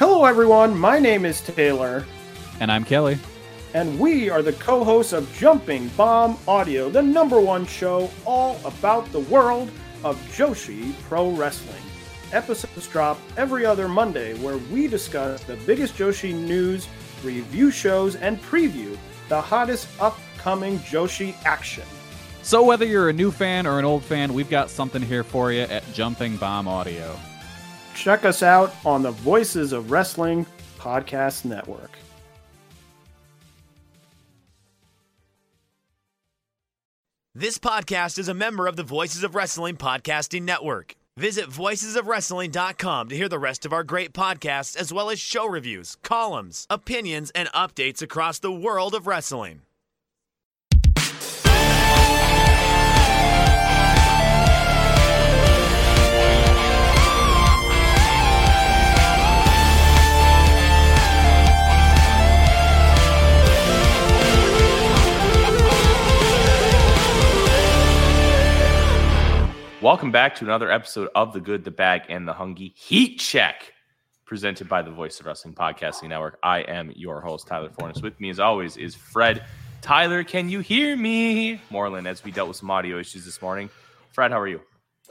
Hello, everyone. My name is Taylor. And I'm Kelly. And we are the co hosts of Jumping Bomb Audio, the number one show all about the world of Joshi Pro Wrestling. Episodes drop every other Monday where we discuss the biggest Joshi news, review shows, and preview the hottest upcoming Joshi action. So, whether you're a new fan or an old fan, we've got something here for you at Jumping Bomb Audio. Check us out on the Voices of Wrestling Podcast Network. This podcast is a member of the Voices of Wrestling Podcasting Network. Visit voicesofwrestling.com to hear the rest of our great podcasts, as well as show reviews, columns, opinions, and updates across the world of wrestling. Welcome back to another episode of The Good, the Bad, and the Hungee Heat Check, presented by the Voice of Wrestling Podcasting Network. I am your host, Tyler Forness. With me, as always, is Fred. Tyler, can you hear me? Moreland, as we dealt with some audio issues this morning. Fred, how are you?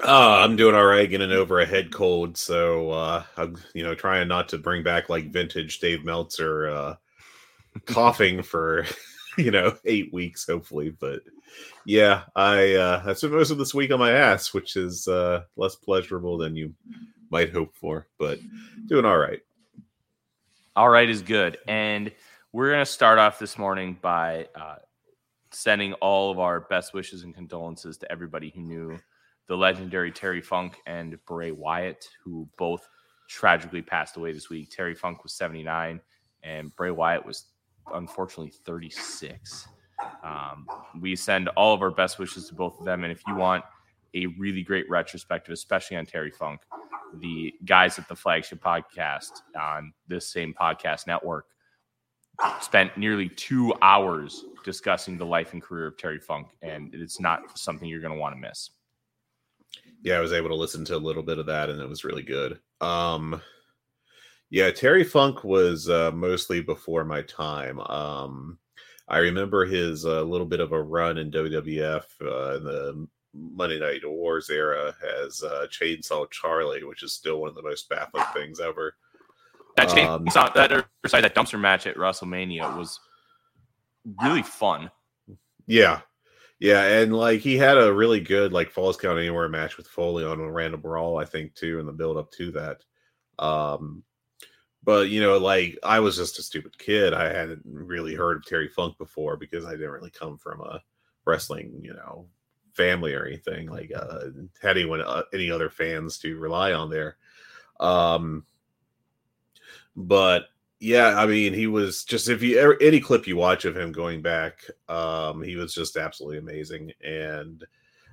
Uh, I'm doing all right, getting over a head cold. So, uh, I'm, you know, trying not to bring back like vintage Dave Meltzer uh, coughing for, you know, eight weeks, hopefully. But yeah, I uh, I spent most of this week on my ass, which is uh, less pleasurable than you might hope for, but doing all right. All right is good, and we're gonna start off this morning by uh, sending all of our best wishes and condolences to everybody who knew the legendary Terry Funk and Bray Wyatt, who both tragically passed away this week. Terry Funk was 79, and Bray Wyatt was unfortunately 36. Um, we send all of our best wishes to both of them. And if you want a really great retrospective, especially on Terry Funk, the guys at the flagship podcast on this same podcast network spent nearly two hours discussing the life and career of Terry Funk. And it's not something you're going to want to miss. Yeah, I was able to listen to a little bit of that and it was really good. Um, yeah, Terry Funk was uh, mostly before my time. Um, I remember his a uh, little bit of a run in WWF uh, in the Monday Night Wars era as uh, Chainsaw Charlie, which is still one of the most baffling things ever. That chainsaw, um, that or sorry, that dumpster match at WrestleMania was really fun. Yeah, yeah, and like he had a really good like Falls Count Anywhere match with Foley on a random brawl, I think too, in the build up to that. Um, but you know, like I was just a stupid kid. I hadn't really heard of Terry Funk before because I didn't really come from a wrestling, you know, family or anything. Like uh, had anyone uh, any other fans to rely on there. Um, but yeah, I mean, he was just if you ever any clip you watch of him going back, um, he was just absolutely amazing and.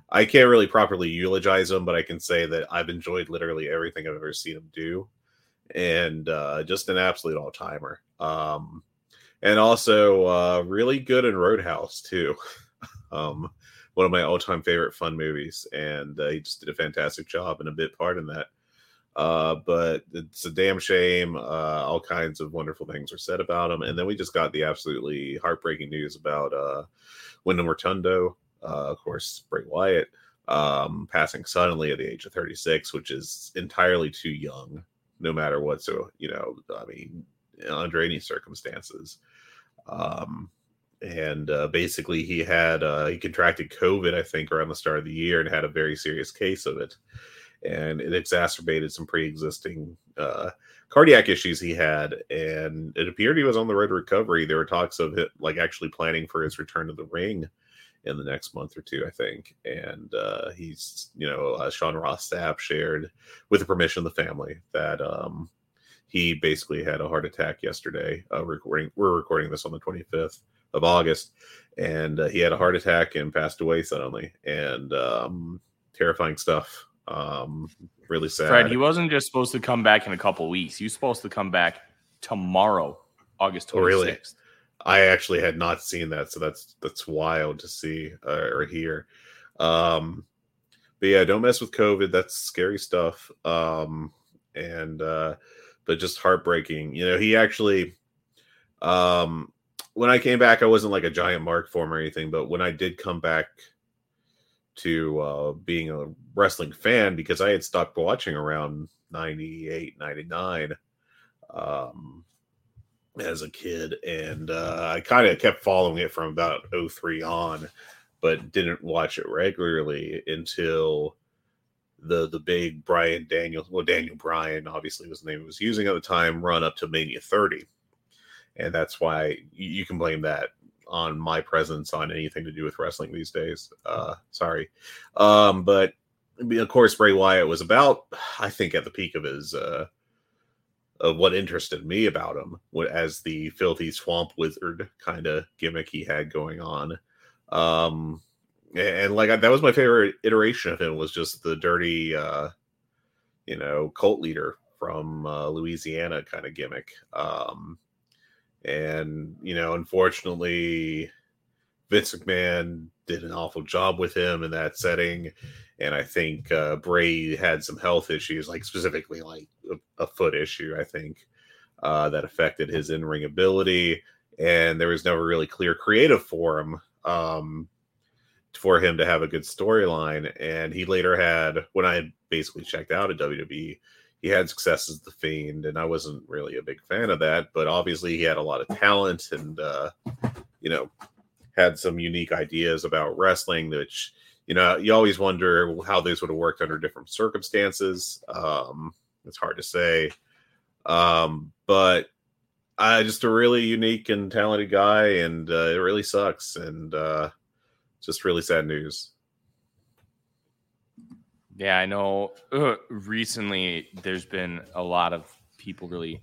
I can't really properly eulogize him, but I can say that I've enjoyed literally everything I've ever seen him do and uh, just an absolute all timer. Um, and also uh, really good in Roadhouse too. um, one of my all time favorite fun movies, and uh, he just did a fantastic job and a bit part in that. Uh, but it's a damn shame. Uh, all kinds of wonderful things were said about him, and then we just got the absolutely heartbreaking news about uh, Wyndham Rotunda, uh, of course, Bray Wyatt, um, passing suddenly at the age of 36, which is entirely too young no matter what. So, you know, I mean, under any circumstances. Um, and uh, basically, he had uh, he contracted COVID, I think, around the start of the year, and had a very serious case of it, and it exacerbated some pre-existing uh, cardiac issues he had, and it appeared he was on the road to recovery. There were talks of it, like actually planning for his return to the ring in the next month or two, I think. And uh, he's, you know, uh, Sean Ross Sapp shared with the permission of the family that um, he basically had a heart attack yesterday. Uh, recording, we're recording this on the 25th of August, and uh, he had a heart attack and passed away suddenly. And um, terrifying stuff. Um, really sad. Fred, he wasn't just supposed to come back in a couple weeks. He was supposed to come back tomorrow, August 26th. Oh, really? I actually had not seen that, so that's that's wild to see uh, or hear. Um, but yeah, don't mess with COVID. That's scary stuff. Um, and uh, but just heartbreaking. You know, he actually, um, when I came back, I wasn't like a giant mark for him or anything. But when I did come back to uh, being a wrestling fan, because I had stopped watching around 98, 99. Um, as a kid, and uh, I kind of kept following it from about 03 on, but didn't watch it regularly until the the big Brian Daniel, well Daniel Bryan obviously was the name he was using at the time, run up to Mania 30, and that's why you can blame that on my presence on anything to do with wrestling these days. Uh, sorry, um, but of course Bray Wyatt was about, I think, at the peak of his. Uh, of what interested me about him as the filthy swamp wizard kind of gimmick he had going on. Um, and like that was my favorite iteration of him was just the dirty, uh, you know, cult leader from uh, Louisiana kind of gimmick. Um, and you know, unfortunately, Vince McMahon did an awful job with him in that setting and I think uh, Bray had some health issues, like specifically like a, a foot issue. I think uh, that affected his in ring ability, and there was never really clear creative for him um, for him to have a good storyline. And he later had, when I had basically checked out at WWE, he had success as the Fiend, and I wasn't really a big fan of that. But obviously, he had a lot of talent, and uh, you know, had some unique ideas about wrestling, which you know, you always wonder how these would have worked under different circumstances. Um, it's hard to say. Um, but uh, just a really unique and talented guy, and uh, it really sucks, and uh, just really sad news. Yeah, I know. Uh, recently, there's been a lot of people really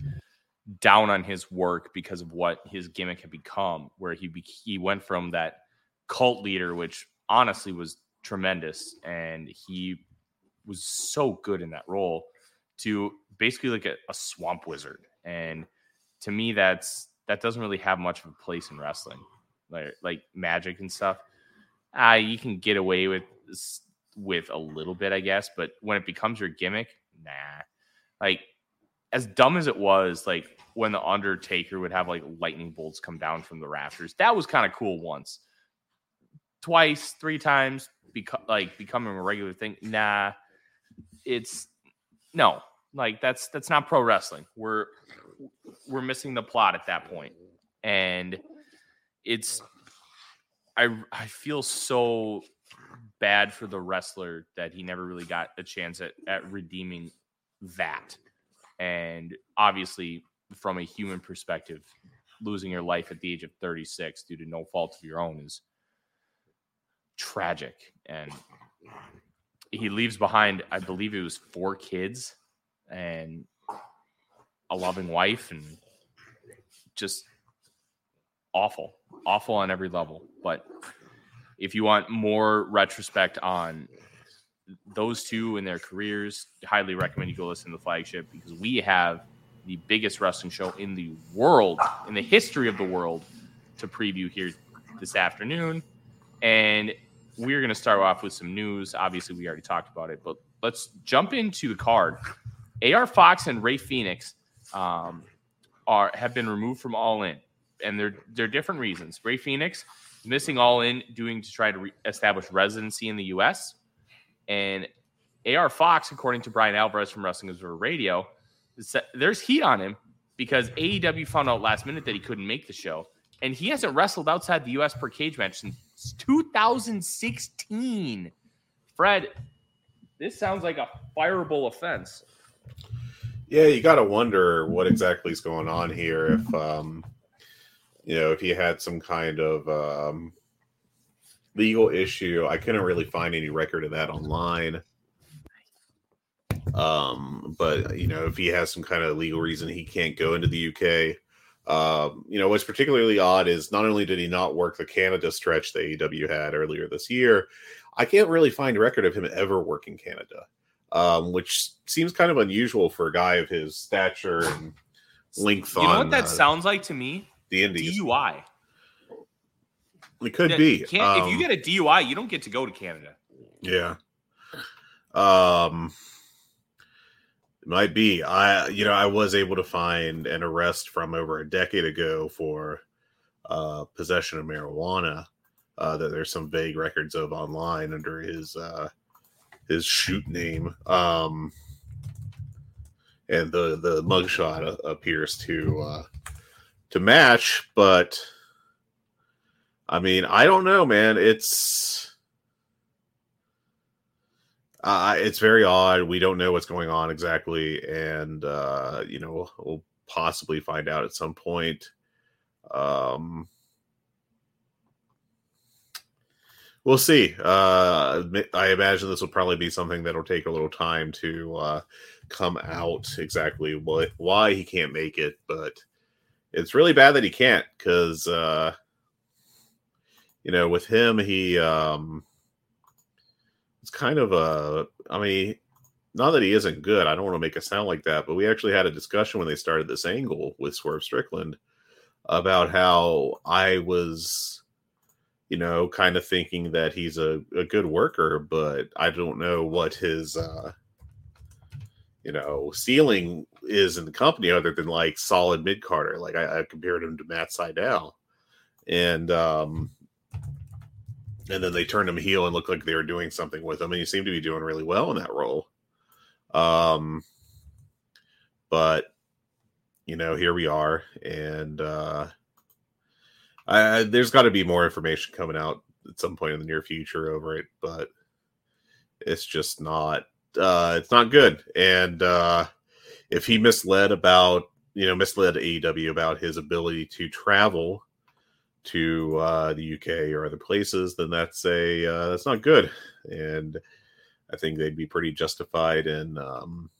down on his work because of what his gimmick had become, where he be- he went from that cult leader, which honestly was tremendous, and he was so good in that role to basically like a, a swamp wizard. And to me, that's that doesn't really have much of a place in wrestling, like like magic and stuff. Uh, you can get away with with a little bit, I guess, but when it becomes your gimmick, nah. Like as dumb as it was, like when the Undertaker would have like lightning bolts come down from the rafters, that was kind of cool once. Twice, three times, become like becoming a regular thing. Nah, it's no, like that's that's not pro wrestling. We're we're missing the plot at that point, and it's I I feel so bad for the wrestler that he never really got a chance at at redeeming that, and obviously from a human perspective, losing your life at the age of 36 due to no fault of your own is tragic. And he leaves behind, I believe it was four kids and a loving wife and just awful, awful on every level. But if you want more retrospect on those two in their careers, highly recommend you go listen to the flagship because we have the biggest wrestling show in the world, in the history of the world, to preview here this afternoon. And we're going to start off with some news. Obviously, we already talked about it, but let's jump into the card. AR Fox and Rey Fenix um, are have been removed from All In, and they're they're different reasons. Rey Fenix missing All In, doing to try to re- establish residency in the U.S. And AR Fox, according to Bryan Alvarez from Wrestling Observer Radio, there's heat on him because AEW found out last minute that he couldn't make the show, and he hasn't wrestled outside the U.S. per cage match since 2016. Fred, this sounds like a fireable offense. Yeah, you got to wonder what exactly is going on here. If um, you know, if he had some kind of um, legal issue, I couldn't really find any record of that online. Um, but you know, if he has some kind of legal reason he can't go into the UK, um, you know, what's particularly odd is not only did he not work the Canada stretch that AEW had earlier this year, I can't really find record of him ever working Canada, um, which seems kind of unusual for a guy of his stature and length. You know what that uh, sounds like to me? the Indies. DUI. It could be. can't- if you Um, get a DUI, you don't get to go to Canada. Yeah. Um it might be. I you know, I was able to find an arrest from over a decade ago for uh possession of marijuana uh that there's some vague records of online under his uh his shoot name. Um and the the mugshot appears to uh to match, but I mean, I don't know, man. It's uh, it's very odd. We don't know what's going on exactly, and uh, you know we'll possibly find out at some point. Um, we'll see. Uh, I imagine this will probably be something that'll take a little time to uh, come out exactly what why he can't make it, but it's really bad that he can't because uh, you know with him he um, it's kind of a i mean not that he isn't good i don't want to make it sound like that but we actually had a discussion when they started this angle with swerve strickland about how i was you know kind of thinking that he's a, a good worker but i don't know what his uh you know ceiling is in the company other than like solid mid carter like I, I compared him to matt Sydal. And um and then they turned him heel and looked like they were doing something with him and he seemed to be doing really well in that role. Um but you know here we are and uh I, there's got to be more information coming out at some point in the near future over it but it's just not uh it's not good. And uh if he misled about you know misled AEW about his ability to travel to uh, the UK or other places, then that's a uh, that's not good, and I think they'd be pretty justified in um,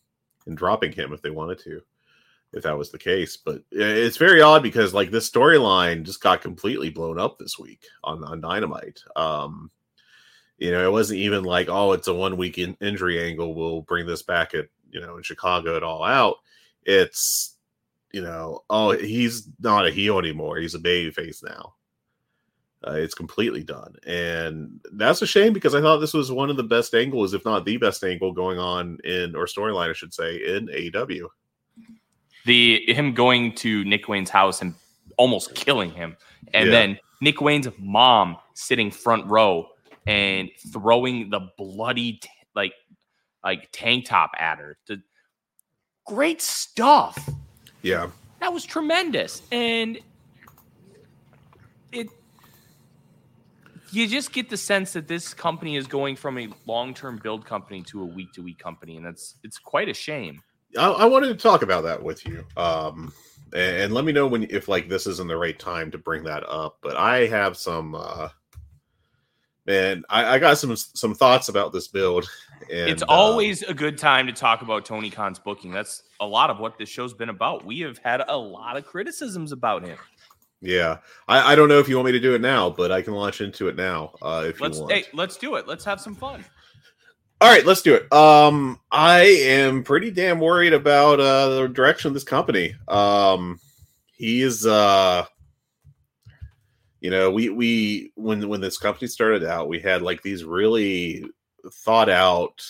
in dropping him if they wanted to, if that was the case. But it's very odd because like this storyline just got completely blown up this week on on Dynamite. Um, you know, it wasn't even like oh, it's a one week in- injury angle. We'll bring this back at you know in Chicago at all out. It's you know, oh, he's not a heel anymore. He's a baby face now. Uh, it's completely done. And that's a shame because I thought this was one of the best angles, if not the best angle going on in, or storyline, I should say, in AEW. The him going to Nick Wayne's house and almost killing him, and Yeah. then Nick Wayne's mom sitting front row and throwing the bloody t- like like tank top at her. The, great stuff. Yeah. That was tremendous. And it you just get the sense that this company is going from a long-term build company to a week-to-week company, and that's it's quite a shame. I, I wanted to talk about that with you. Um, and, and let me know when, if like this isn't the right time to bring that up, but I have some, uh, man, I, I got some, some thoughts about this build. And it's uh, always a good time to talk about Tony Khan's booking. That's a lot of what this show's been about. We have had a lot of criticisms about him. Yeah, I, I don't know if you want me to do it now, but I can launch into it now uh, if Let's you want. hey, let's do it. Let's have some fun. All right, let's do it. Um, I am pretty damn worried about uh, the direction of this company. Um, he's uh, you know, we we when when this company started out, we had like these really thought out,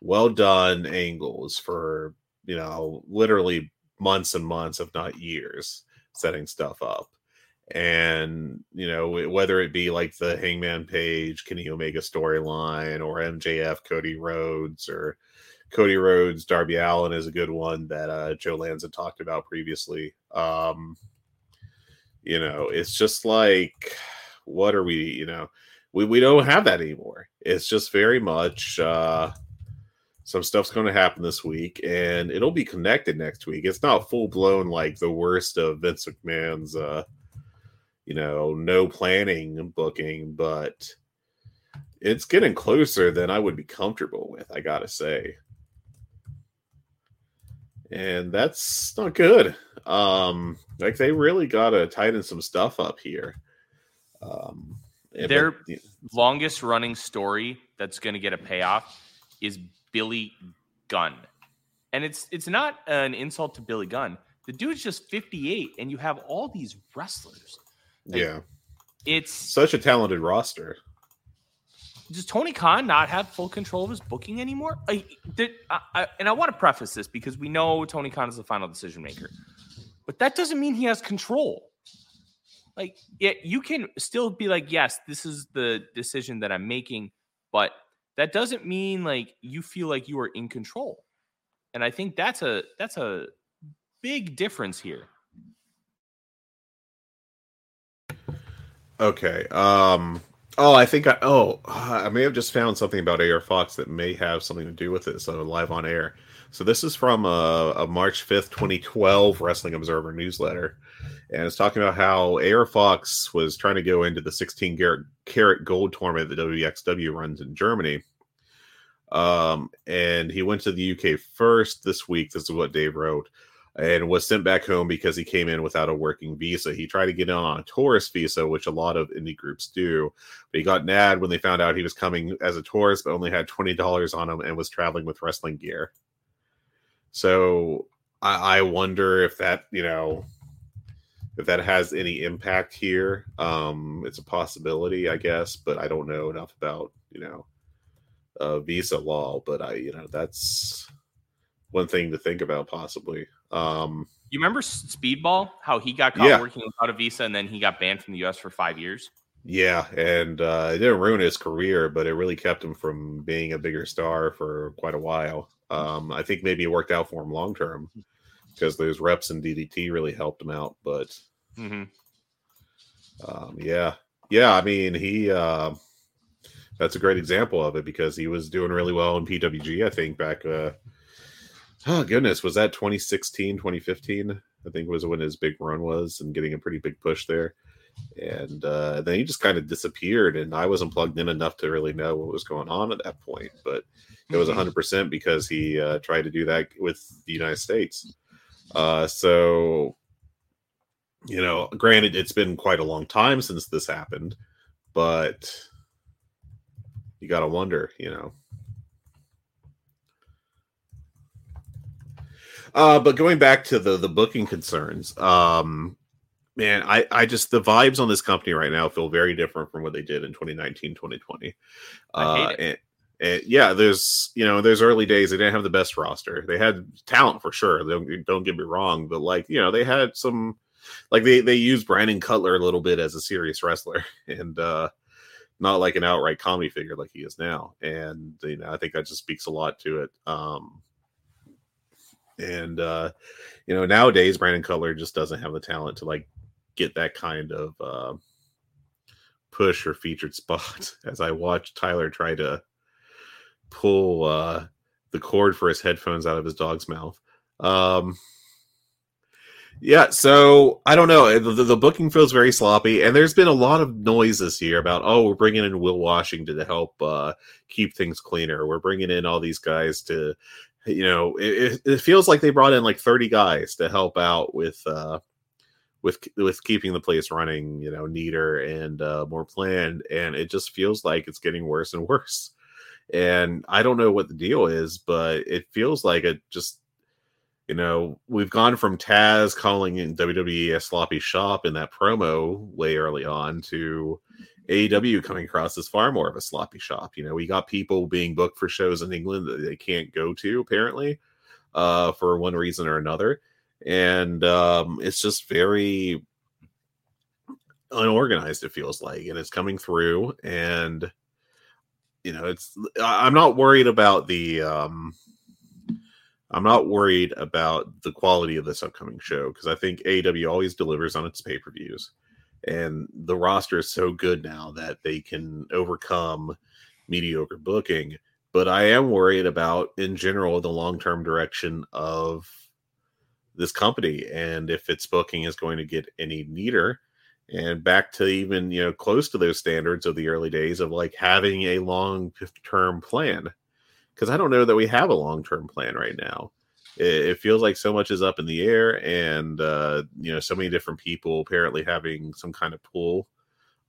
well done angles for you know literally months and months, if not years, setting stuff up. And you know whether it be like the Hangman Page, Kenny Omega storyline, or MJF Cody Rhodes, or Cody Rhodes Darby Allin is a good one that uh, Joe Lanza talked about previously. Um, You know, it's just like, what are we? You know, we we don't have that anymore. It's just very much. uh some stuff's going to happen this week and it'll be connected next week it's not full blown like the worst of vince mcmahon's uh you know no planning booking but it's getting closer than i would be comfortable with i gotta say and that's not good um like they really gotta tighten some stuff up here um their but, longest running story that's going to get a payoff is Billy Gunn. And it's it's not an insult to Billy Gunn. The dude's just 58 and you have all these wrestlers. Like, yeah. It's such a talented roster. Does Tony Khan not have full control of his booking anymore? I, did, I, I, and I want to preface this because we know Tony Khan is the final decision maker, but that doesn't mean he has control. Like, it, you can still be like, yes, this is the decision that I'm making, but that doesn't mean like you feel like you are in control. And I think that's a that's a big difference here. Okay. Um oh, I think I oh, I may have just found something about AR Fox that may have something to do with it. So live on air. So this is from a, a March 5th, 2012 Wrestling Observer newsletter. And it's talking about how AR Fox was trying to go into the 16 carat gold tournament that WXW runs in Germany. Um, and he went to the UK first this week. This is what Dave wrote. And was sent back home because he came in without a working visa. He tried to get in on a tourist visa, which a lot of indie groups do. But he got nabbed when they found out he was coming as a tourist, but only had $20 on him and was traveling with wrestling gear. So I, I wonder if that, you know, if that has any impact here. Um, it's a possibility, I guess, but I don't know enough about, you know, uh, visa law. But I, you know, that's one thing to think about possibly. Um, you remember Speedball? How he got caught yeah. working without a visa and then he got banned from the U.S. for five years. Yeah, and uh, it didn't ruin his career, but it really kept him from being a bigger star for quite a while. Um, I think maybe it worked out for him long term because those reps in DDT really helped him out. But mm-hmm. um, yeah, yeah, I mean he uh, that's a great example of it because he was doing really well in PWG. I think back. Uh, oh goodness, was that 2016, 2015? I think was when his big run was and getting a pretty big push there. And uh, then he just kind of disappeared, and I wasn't plugged in enough to really know what was going on at that point. But it was 100% mm-hmm. because he uh, tried to do that with the United States. Uh, so, you know, granted, it's been quite a long time since this happened, but you got to wonder, you know. Uh, but going back to the the booking concerns, um, man, I I just the vibes on this company right now feel very different from what they did in 2019, 2020. Uh, and and yeah, there's you know there's early days they didn't have the best roster. They had talent for sure. Don't don't get me wrong, but like you know they had some like they they used Brandon Cutler a little bit as a serious wrestler and uh not like an outright comedy figure like he is now. And you know I think that just speaks a lot to it. Um and uh you know nowadays Brandon Cutler just doesn't have the talent to like get that kind of uh push or featured spot as I watch Tyler try to pull uh, the cord for his headphones out of his dog's mouth. Um, yeah, so I don't know. The, the, booking feels very sloppy, and there's been a lot of noise this year about oh, we're bringing in Will Washington to help uh, keep things cleaner. We're bringing in all these guys to, you know, it, it feels like they brought in like 30 guys to help out with uh, with with keeping the place running, you know, neater and uh, more planned, and it just feels like it's getting worse and worse. And I don't know what the deal is, but it feels like it just, you know, we've gone from Taz calling in WWE a sloppy shop in that promo way early on to AEW coming across as far more of a sloppy shop. You know, we got people being booked for shows in England that they can't go to apparently uh, for one reason or another. And um, it's just very unorganized, it feels like. And it's coming through. And you know, it's I'm not worried about the um I'm not worried about the quality of this upcoming show because I think AEW always delivers on its pay per views, and the roster is so good now that they can overcome mediocre booking. But I am worried about, in general, the long term direction of this company and if its booking is going to get any neater and back to even you know close to those standards of the early days of like having a long term plan because i don't know that we have a long term plan right now it, it, feels like so much is up in the air and uh you know so many different people apparently having some kind of pull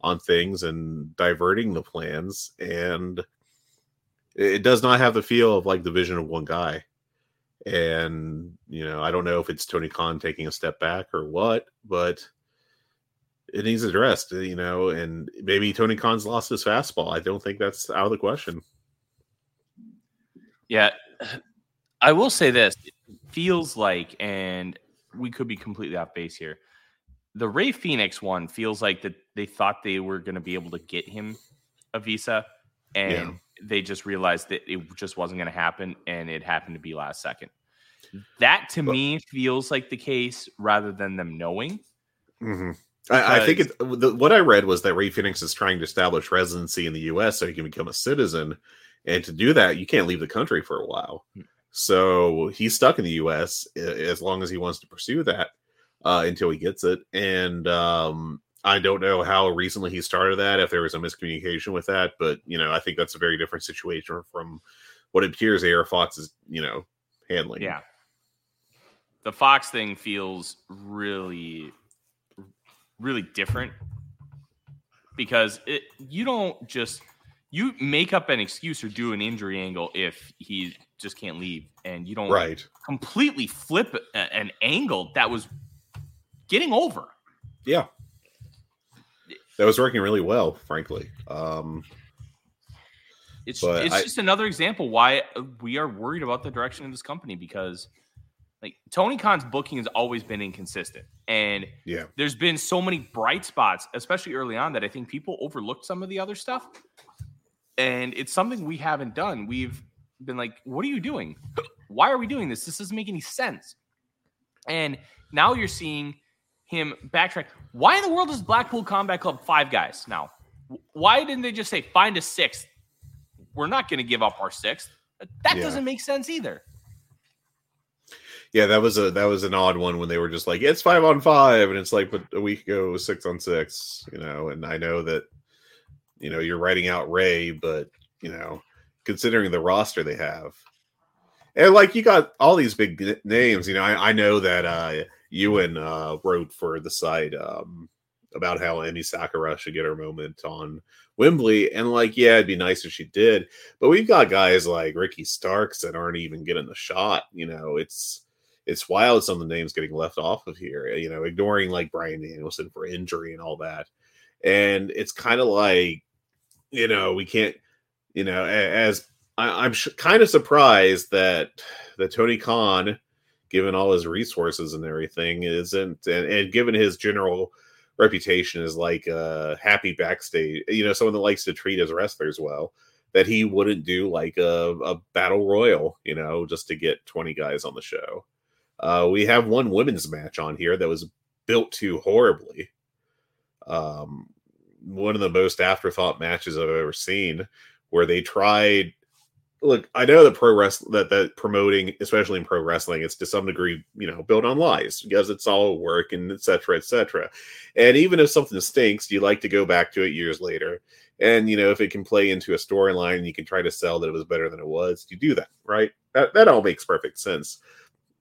on things and diverting the plans and it does not have the feel of like the vision of one guy and you know i don't know if it's tony khan taking a step back or what but it needs addressed, you know, and maybe Tony Khan's lost his fastball. I don't think that's out of the question. Yeah. I will say this feels like, and we could be completely off base here. The Rey Fenix one feels like that they thought they were going to be able to get him a visa, and yeah. they just realized that it just wasn't going to happen, and it happened to be last second. That to but, me feels like the case rather than them knowing. Mm-hmm. I, I, think it, the, what I read was that Rey Fenix is trying to establish residency in the U.S. so he can become a citizen, and to do that, you can't leave the country for a while. Hmm. So he's stuck in the U.S. as long as he wants to pursue that uh, until he gets it. And um, I don't know how recently he started that, if there was a miscommunication with that, but you know, I think that's a very different situation from what it appears AR Fox is, you know, handling. Yeah. The Fox thing feels really really different because it you don't just you make up an excuse or do an injury angle if he just can't leave and you don't right completely flip an angle that was getting over yeah that was working really well frankly um it's it's I, just another example why we are worried about the direction of this company because like Tony Khan's booking has always been inconsistent. And yeah, there's been so many bright spots, especially early on, that I think people overlooked some of the other stuff. And it's something we haven't done. We've been like, what are you doing? Why are we doing this? This doesn't make any sense. And now you're seeing him backtrack. Why in the world is Blackpool Combat Club five guys now? Why didn't they just say find a sixth? We're not going to give up our sixth. That yeah. doesn't make sense either yeah, that was a that was an odd one when they were just like it's five on five, and it's like, but a week ago it was six on six, you know. And I know that you know you're writing out Ray, but you know, considering the roster they have, and like you got all these big names, you know. I, I know that uh Ewan uh, wrote for the site um, about how Emi Sakura should get her moment on Wembley, and like, yeah, it'd be nice if she did, but we've got guys like Ricky Starks that aren't even getting the shot. You know, it's it's wild some of the names getting left off of here, you know, ignoring like Bryan Danielson for injury and all that. And it's kind of like, you know, we can't, you know, as I, am sh- kind of surprised that that Tony Khan, given all his resources and everything, isn't and, and given his general reputation as like a happy backstage, you know, someone that likes to treat his wrestlers well, that he wouldn't do like a, a battle royal, you know, just to get 20 guys on the show. Uh, we have one women's match on here that was built too horribly. Um, one of the most afterthought matches I've ever seen, where they tried. Look, I know that pro wrestling that that promoting, especially in pro wrestling, it's to some degree, you know, built on lies because it's all work and etc. etc. And even if something stinks, you like to go back to it years later. And you know, if it can play into a storyline you can try to sell that it was better than it was, you do that, right? That that all makes perfect sense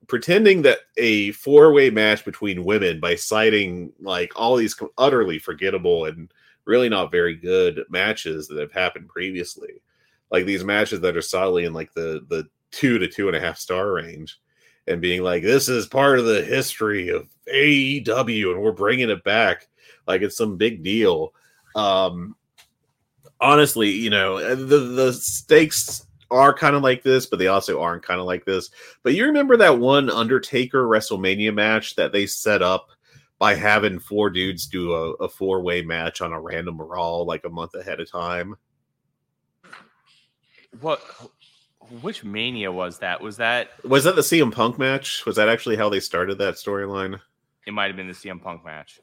pretending that a four-way match between women by citing like all these utterly forgettable and really not very good matches that have happened previously like these matches that are solidly in like the the two to two and a half star range and being like this is part of the history of AEW and we're bringing it back like it's some big deal um honestly you know the the stakes are kind of like this, but they also aren't kind of like this. But you remember that one Undertaker WrestleMania match that they set up by having four dudes do a, a four way match on a random Raw like a month ahead of time? What? which mania was that? Was that Was that the CM Punk match? Was that actually how they started that storyline? it might have been the CM Punk match.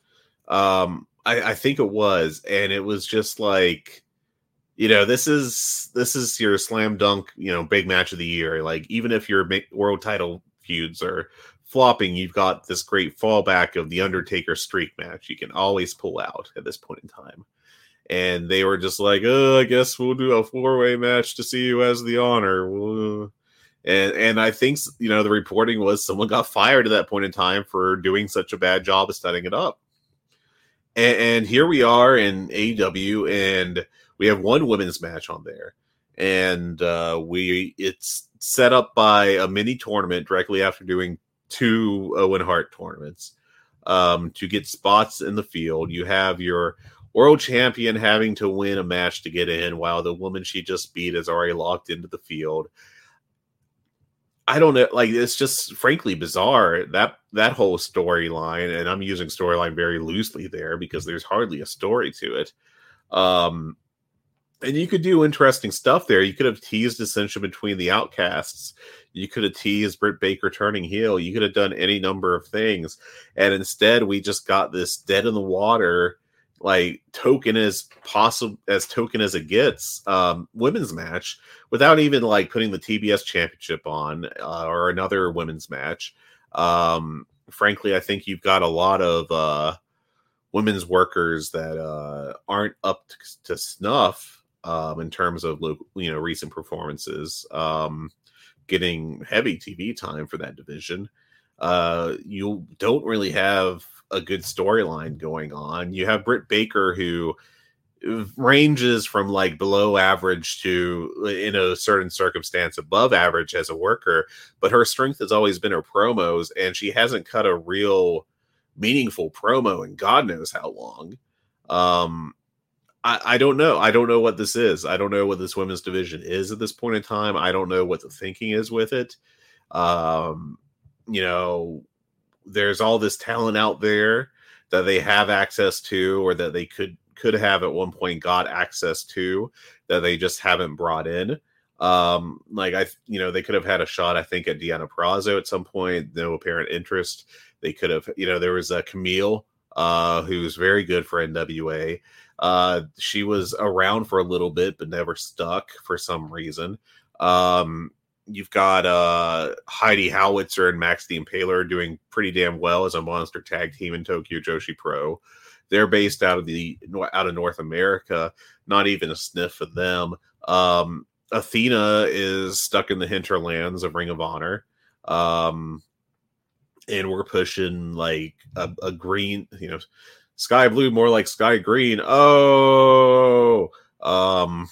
Um, I, I think it was, and it was just like, you know, this is this is your slam dunk, you know, big match of the year. Like, even if your world title feuds are flopping, you've got this great fallback of the Undertaker streak match. You can always pull out at this point in time. And they were just like, oh, I guess we'll do a four way match to see who has the honor. And and I think you know the reporting was someone got fired at that point in time for doing such a bad job of setting it up. And, and here we are in AEW, and we have one women's match on there, and uh, we it's set up by a mini tournament directly after doing two Owen Hart tournaments um, to get spots in the field. You have your world champion having to win a match to get in, while the woman she just beat is already locked into the field. I don't know, like it's just frankly bizarre that that whole storyline, and I'm using storyline very loosely there because there's hardly a story to it. Um, and you could do interesting stuff there. You could have teased dissension between the outcasts. You could have teased Britt Baker turning heel. You could have done any number of things, and instead we just got this dead in the water, like token as possible as token as it gets, um, women's match without even like putting the TBS championship on uh, or another women's match. Um, frankly, I think you've got a lot of uh, women's workers that uh, aren't up to, to snuff um, in terms of you know recent performances, um, getting heavy TV time for that division. Uh, you don't really have a good storyline going on. You have Britt Baker who ranges from like below average to in a certain circumstance above average as a worker but her strength has always been her promos and she hasn't cut a real meaningful promo in god knows how long um I, I don't know. I don't know what this is. I don't know what this women's division is at this point in time. I don't know what the thinking is with it. Um, you know, there's all this talent out there that they have access to or that they could could have at one point got access to that they just haven't brought in. Um, like I, you know, they could have had a shot, I think, at Deonna Purrazzo at some point. No apparent interest. They could have, you know, there was a Kamille, uh, who's very good for NWA. Uh, she was around for a little bit, but never stuck for some reason. Um, you've got uh Heidi Howitzer and Max the Impaler doing pretty damn well as a monster tag team in Tokyo Joshi Pro. They're based out of the out of North America. Not even a sniff of them. Um, Athena is stuck in the hinterlands of Ring of Honor. Um, and we're pushing like a, a green, you know, sky blue, more like sky green. Oh, um,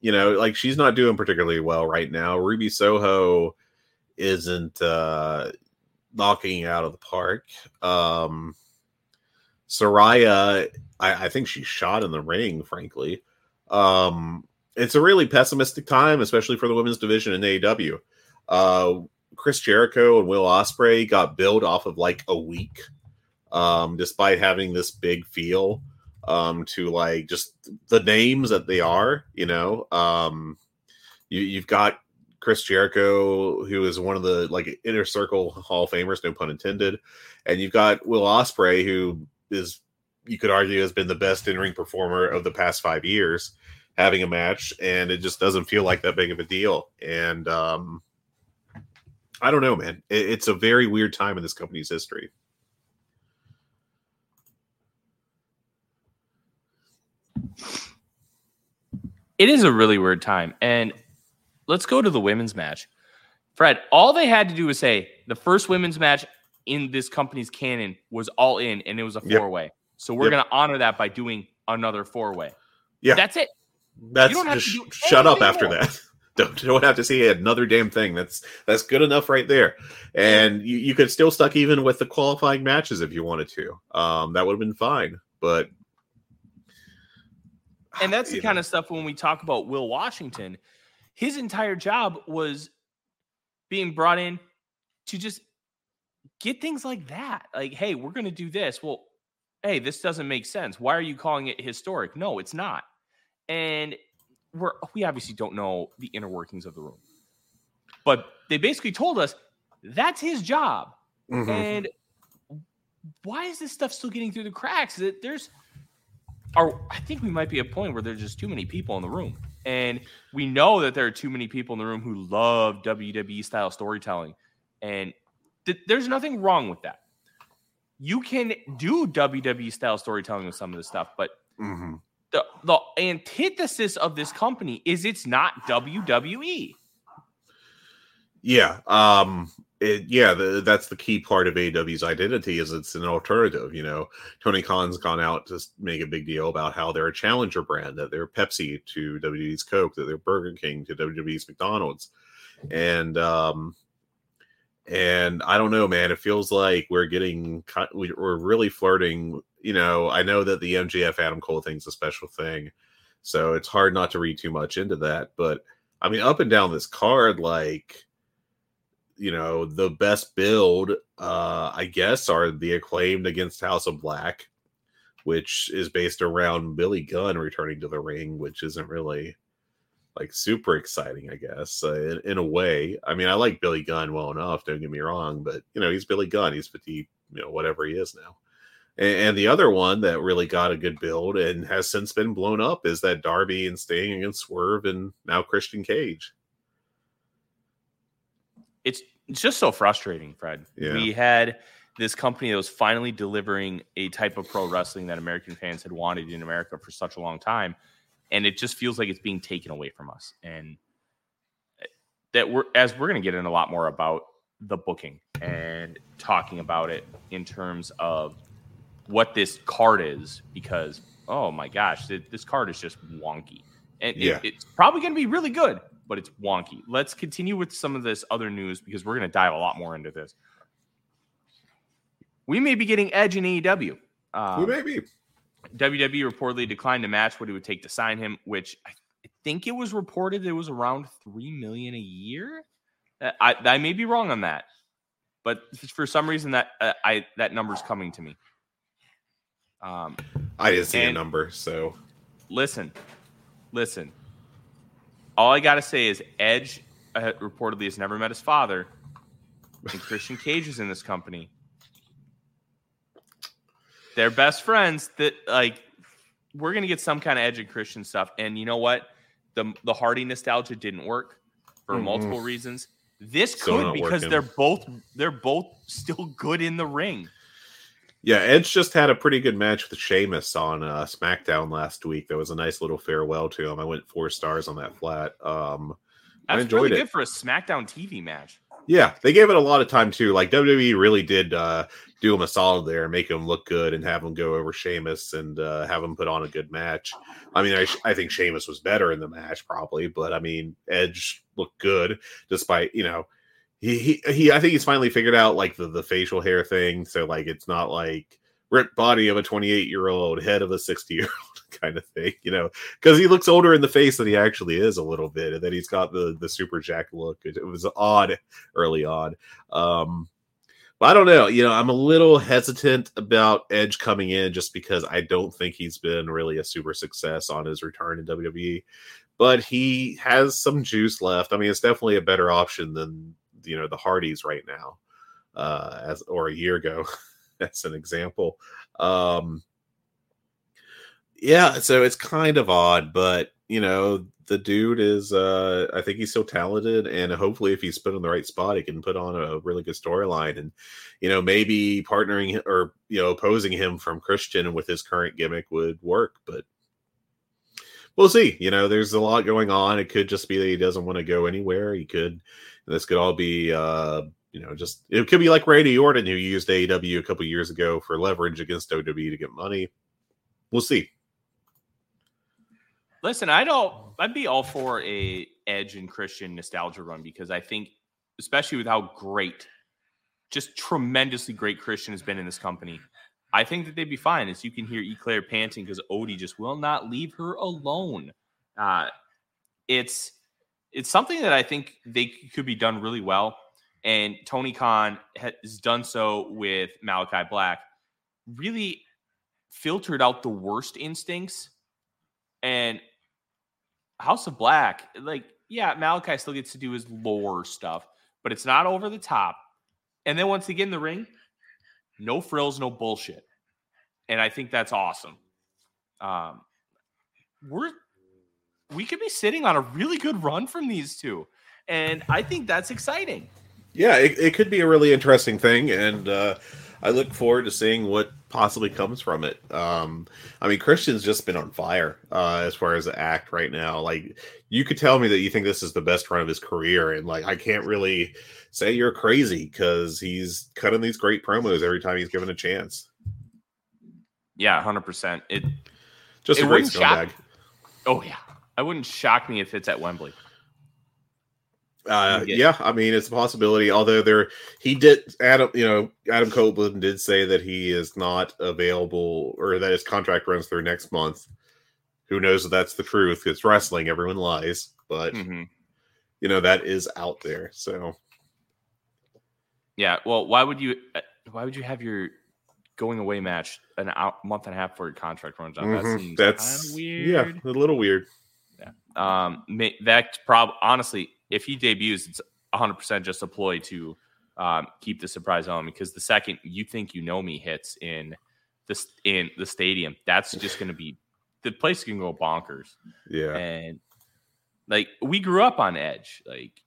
you know, like she's not doing particularly well right now. Ruby Soho isn't uh knocking out of the park. Um Saraya, I, I think she's shot in the ring, frankly. Um it's a really pessimistic time, especially for the women's division in AEW. Uh Chris Jericho and Will Ospreay got billed off of like a week, um, despite having this big feel um, to like just the names that they are. You know, um, you, you've got Chris Jericho, who is one of the like inner circle Hall of Famers, no pun intended, and you've got Will Ospreay, who is you could argue has been the best in ring performer of the past five years, having a match, and it just doesn't feel like that big of a deal. And um, I don't know, man. It, it's a very weird time in this company's history. It is a really weird time. And let's go to the women's match. Fred, all they had to do was say the first women's match in this company's canon was all in and it was a four way. So we're Yep. going to honor that by doing another four way. Yeah. That's it. That's don't have just shut up after more. that. Don't don't have to see another damn thing. That's that's good enough right there. And you, you could still stuck even with the qualifying matches if you wanted to. Um, that would have been fine. But And that's the kind of stuff when we talk about Will Washington, his entire job was being brought in to just get things like that. Like, hey, we're going to do this. Well, hey, this doesn't make sense. Why are you calling it historic? No, it's not. And we're we obviously don't know the inner workings of the room. But they basically told us that's his job. Mhm. And why is this stuff still getting through the cracks? That there's are I think we might be at a point where there's just too many people in the room. And we know that there are too many people in the room who love WWE style storytelling. And th- there's nothing wrong with that. You can do WWE style storytelling with some of this stuff, but Mhm. the the antithesis of this company is it's not. WWE. Yeah. Um it, yeah, the, that's the key part of AEW's identity is it's an alternative. You know, Tony Khan's gone out to make a big deal about how they're a challenger brand, that they're Pepsi to WWE's Coke, that they're Burger King to WWE's McDonald's, and um, and I don't know, man. It feels like we're getting we're really flirting. You know, I know that the MJF Adam Cole thing's a special thing, so it's hard not to read too much into that. But I mean, up and down this card, like you know the best build uh i guess are the acclaimed against house of black which is based around billy gunn returning to the ring which isn't really like super exciting i guess uh, in, in a way. I mean i like billy gunn well enough don't get me wrong but you know he's billy gunn he's 50 you know whatever he is now. And, and the other one that really got a good build and has since been blown up is that darby and sting against swerve and now christian cage it's it's just so frustrating, Fred. Yeah. We had this company that was finally delivering a type of pro wrestling that American fans had wanted in America for such a long time, and it just feels like it's being taken away from us. And eh, that we're as we're going to get in a lot more about the booking and talking about it in terms of what this card is, because oh my gosh, this card is just wonky, and it- it's probably going to be really good but it's wonky. Let's continue with some of this other news because we're going to dive a lot more into this. We may be getting Edge in AEW. Um, Who maybe WWE reportedly declined to match what it would take to sign him, which I I think it was reported it was around three million a year. Uh, I, I may be wrong on that, but for some reason that uh, I that number's coming to me. Um, i didn't see a number so listen, listen. All I gotta say is Edge uh, reportedly has never met his father, and Christian Cage is in this company. They're best friends. That like we're gonna get some kind of Edge and Christian stuff. And you know what? The the Hardy nostalgia didn't work for Mhm. multiple reasons. This Still could because working. they're both they're both still good in the ring. Yeah, Edge just had a pretty good match with Sheamus on uh, SmackDown last week. That was a nice little farewell to him. I went four stars on that flat. Um, I enjoyed really it. good for a SmackDown TV match. Yeah, they gave it a lot of time too. Like WWE really did uh, do him a solid there, make him look good, and have him go over Sheamus and uh, have him put on a good match. I mean, I, I think Sheamus was better in the match probably, but I mean, Edge looked good despite you know he he, I think he's finally figured out like the the facial hair thing. So like it's not like ripped body of a 28 year old, head of a 60 year old kind of thing, you know, because he looks older in the face than he actually is a little bit, and then he's got the the super jack look. It, it was odd early on. Um, but I don't know. You know, I'm a little hesitant about Edge coming in just because I don't think he's been really a super success on his return in WWE. But he has some juice left. I mean, it's definitely a better option than you know the Hardys right now, uh, as or a year ago, as an example. Um, yeah, so it's kind of odd, but you know, the dude is uh I think he's so talented and hopefully if he's put in the right spot, he can put on a really good storyline and you know, maybe partnering or you know, opposing him from Christian with his current gimmick would work, but we'll see. You know, there's a lot going on. It could just be that he doesn't want to go anywhere. He could this could all be uh you know, just it could be like Randy Orton who used AEW a couple years ago for leverage against WWE to get money. We'll see. Listen, I don't. I'd be all for a Edge and Christian nostalgia run because I think, especially with how great, just tremendously great Christian has been in this company, I think that they'd be fine. As you can hear Eclair panting because Odie just will not leave her alone. Uh, it's it's something that I think they could be done really well, and Tony Khan has done so with Malachi Black. Really filtered out the worst instincts and House of Black, like yeah, Malachi still gets to do his lore stuff, but it's not over the top. And then once they get in the ring, no frills, no bullshit. And I think that's awesome. Um, we're we could be sitting on a really good run from these two, and I think that's exciting. Yeah, it, it could be a really interesting thing, and uh, I look forward to seeing what possibly comes from it. Um, I mean, Christian's just been on fire uh, as far as the act right now. Like, you could tell me that you think this is the best run of his career, and like, I can't really say you're crazy because he's cutting these great promos every time he's given a chance. Yeah, hundred percent. It just it a great wouldn't shock- Oh yeah, I wouldn't shock me if it's at Wembley. Uh, Yeah. I mean it's a possibility. Although there, he did Adam, you know, Adam Copeland did say that he is not available or that his contract runs through next month. Who knows if that's the truth? It's wrestling; everyone lies, but Mhm. you know that is out there. So Yeah. Well, why would you? uh, Why would you have your going away match an out month and a half before your contract runs out? mhm, That seems that's weird. yeah, a little weird. Um, that prob honestly, if he debuts, it's 100 percent just a ploy to um, keep the surprise on because the second you think you know me hits in this in the stadium, that's just going to be the place can go bonkers. Yeah, And like we grew up on Edge, like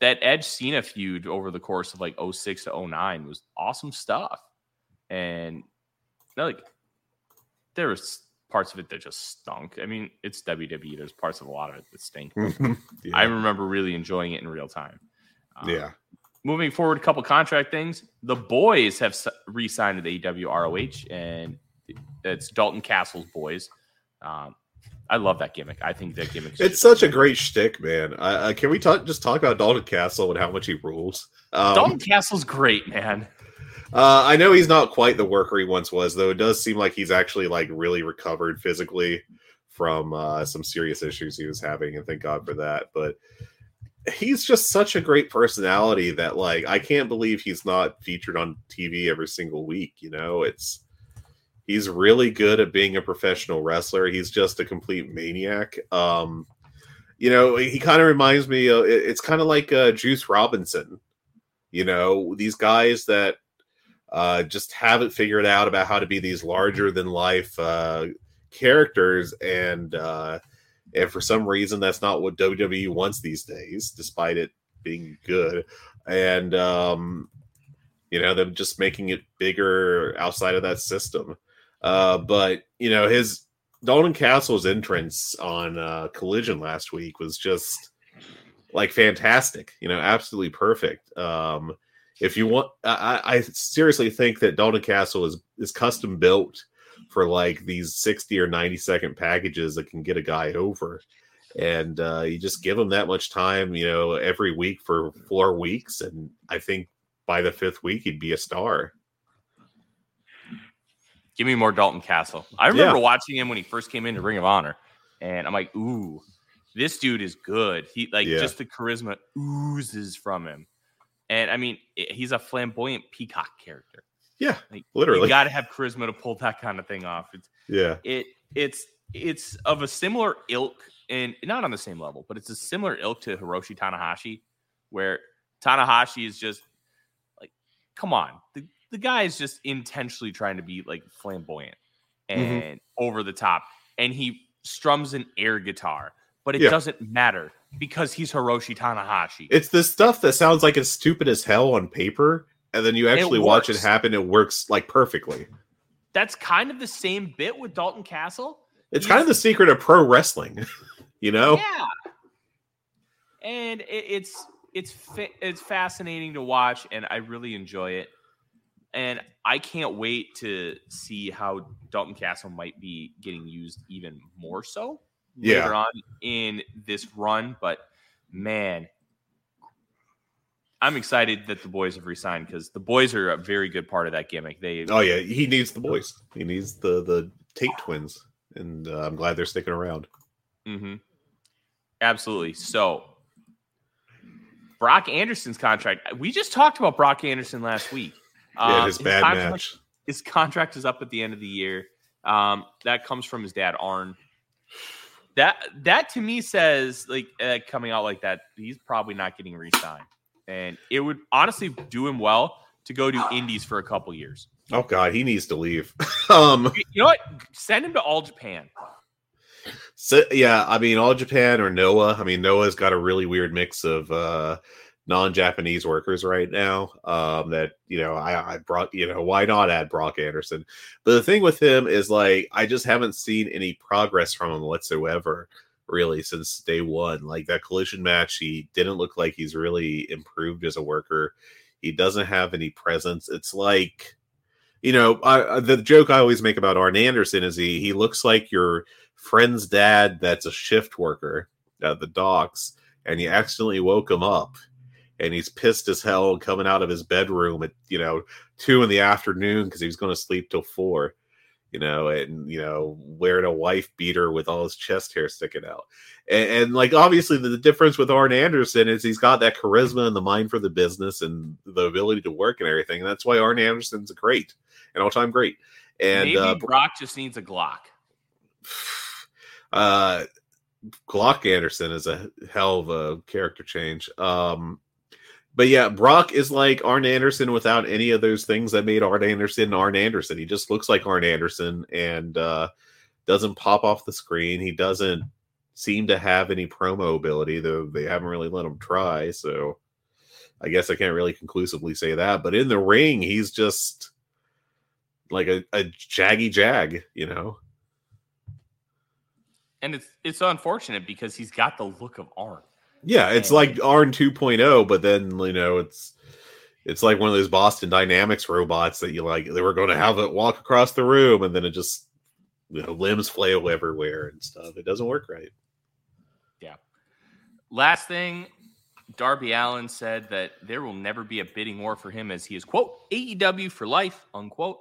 that Edge Cena feud over the course of like 06 to 09 was awesome stuff. And like there was parts of it that just stunk. I mean, it's WWE. There's parts of a lot of it that stink. yeah. I remember really enjoying it in real time. Um, yeah. Moving forward, a couple contract things. The boys have re-signed with AEW ROH, and it's Dalton Castle's boys. Um, I love that gimmick. I think that gimmick. It's such a great shtick, man. Uh, can we talk just talk about Dalton Castle and how much he rules? Um, Dalton Castle's great, man. Uh, I know he's not quite the worker he once was, though. It does seem like he's actually like really recovered physically from uh, some serious issues he was having, and thank God for that. But he's just such a great personality that like I can't believe he's not featured on TV every single week. You know, it's he's really good at being a professional wrestler. He's just a complete maniac. Um, you know, he kind of reminds me. Of, it- it's kind of like uh, Juice Robinson. You know, these guys that uh, just haven't figured out about how to be these larger than life uh, characters, and uh, and for some reason that's not what WWE wants these days, despite it being good. And um, you know, them just making it bigger outside of that system. Uh, but you know, his Dalton Castle's entrance on uh, Collision last week was just like fantastic. You know, absolutely perfect. Um, if you want, I, I seriously think that Dalton Castle is is custom built for like these sixty or ninety second packages that can get a guy over. And uh, you just give him that much time, you know, every week for four weeks, and I think by the fifth week he'd be a star. Give me more Dalton Castle. I remember Yeah. watching him when he first came into Ring of Honor, and I'm like, ooh, this dude is good. He like Yeah. just the charisma oozes from him, and I mean, he's a flamboyant peacock character. Yeah, Like, literally. you got to have charisma to pull that kind of thing off. It's yeah, it it's it's of a similar ilk and not on the same level, but it's a similar ilk to Hiroshi Tanahashi, where Tanahashi is just like, come on, the, the guy is just intentionally trying to be like flamboyant and Mhm. over the top, and he strums an air guitar, but it Yeah. doesn't matter because he's Hiroshi Tanahashi. it's the stuff that sounds like it's stupid as hell on paper, and then you actually watch it happen. It works like perfectly. That's kind of the same bit with Dalton Castle. It's kind of the secret of pro wrestling, you know. Yeah. And it, it's it's it's fascinating to watch, and I really enjoy it. And I can't wait to see how Dalton Castle might be getting used even more so Yeah. later on in this run. But man, I'm excited that the boys have resigned because the boys are a very good part of that gimmick. They Oh yeah, he needs the boys. He needs the the Tate twins, and uh, I'm glad they're sticking around. Mm-hmm. Absolutely. So, Brock Anderson's contract. We just talked about Brock Anderson last week. Yeah, Um, his bad contract, match. His contract is up at the end of the year. Um, that comes from his dad, Arn. That that to me says like uh, coming out like that, he's probably not getting re-signed, and it would honestly do him well to go to Indies for a couple years. Oh God, he needs to leave. um, You know what? Send him to All Japan. so yeah, I mean, all Japan or Noah. I mean, Noah's got a really weird mix of uh non-Japanese workers right now. Um, that you know, I, I brought you know, why not add Brock Anderson? But the thing with him is like, I just haven't seen any progress from him whatsoever, really, since day one. Like that collision match, he didn't look like he's really improved as a worker. He doesn't have any presence. It's like, you know, I, the joke I always make about Arn Anderson is he he looks like your friend's dad that's a shift worker at the docks, and you accidentally woke him up, and he's pissed as hell coming out of his bedroom at you know two in the afternoon because he was going to sleep till four, you know, and you know wearing a wife beater with all his chest hair sticking out, and, and like obviously the, the difference with Arn Anderson is he's got that charisma and the mind for the business and the ability to work and everything, and that's why Arn Anderson's great, an all time great, and Maybe uh, Brock just needs a Glock. uh Glock Anderson is a hell of a character change. Um but yeah, Brock is like Arn Anderson without any of those things that made Arn Anderson Arn Anderson. He just looks like Arn Anderson and uh doesn't pop off the screen. He doesn't seem to have any promo ability, though they haven't really let him try. So I guess I can't really conclusively say that. But in the ring, he's just like a, a jaggy jag, you know. And it's it's unfortunate because he's got the look of Arn. Yeah, it's like Arn 2.0, but then you know it's it's like one of those Boston Dynamics robots that you like they were going to have it walk across the room and then it just you know limbs flail everywhere and stuff. It doesn't work right. Yeah. Last thing, Darby Allin said that there will never be a bidding war for him as he is quote AEW for life unquote.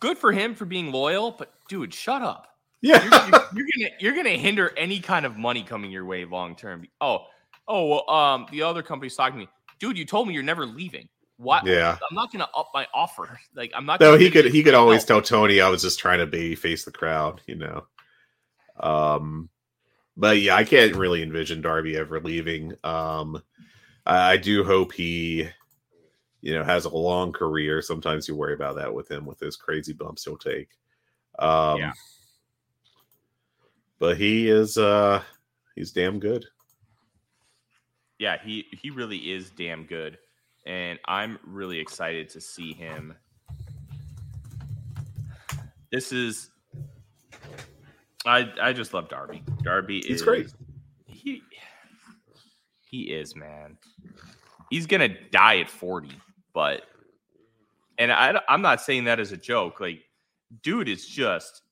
Good for him for being loyal, but dude, shut up. Yeah. you're- you're gonna you're gonna hinder any kind of money coming your way long term. Oh, oh well, um, the other company's talking to me, dude. You told me you're never leaving. What? Yeah. I'm not gonna up my offer. Like I'm not. No, he could he could always tell Tony I was just trying to be face the crowd, you know. Um but yeah, I can't really envision Darby ever leaving. Um I, I do hope he you know has a long career. Sometimes you worry about that with him with those crazy bumps he'll take. Um Yeah. But he is uh he's damn good. yeah, he he really is damn good, and I'm really excited to see him. This is, I I just love Darby. Darby He's is great. He he is man. He's gonna die at 40, but and I I'm not saying that as a joke. Like, dude is just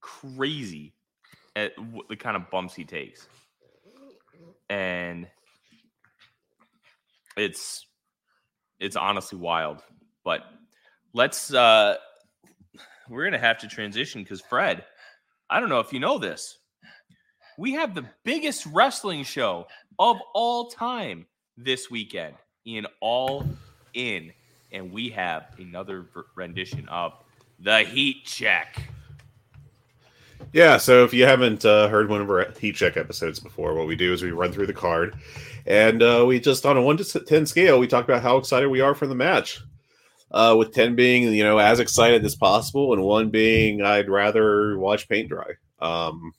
crazy at the kind of bumps he takes. And it's it's honestly wild. But let's uh we're gonna have to transition because fred i don't know if you know this. We have the biggest wrestling show of all time this weekend in all in and we have another rendition of the heat check Yeah, so if you haven't uh, heard one of our heat check episodes before, what we do is we run through the card, and uh, we just on a one to ten scale, we talk about how excited we are for the match. Uh, with ten being you know as excited as possible, and one being I'd rather watch paint dry. Um,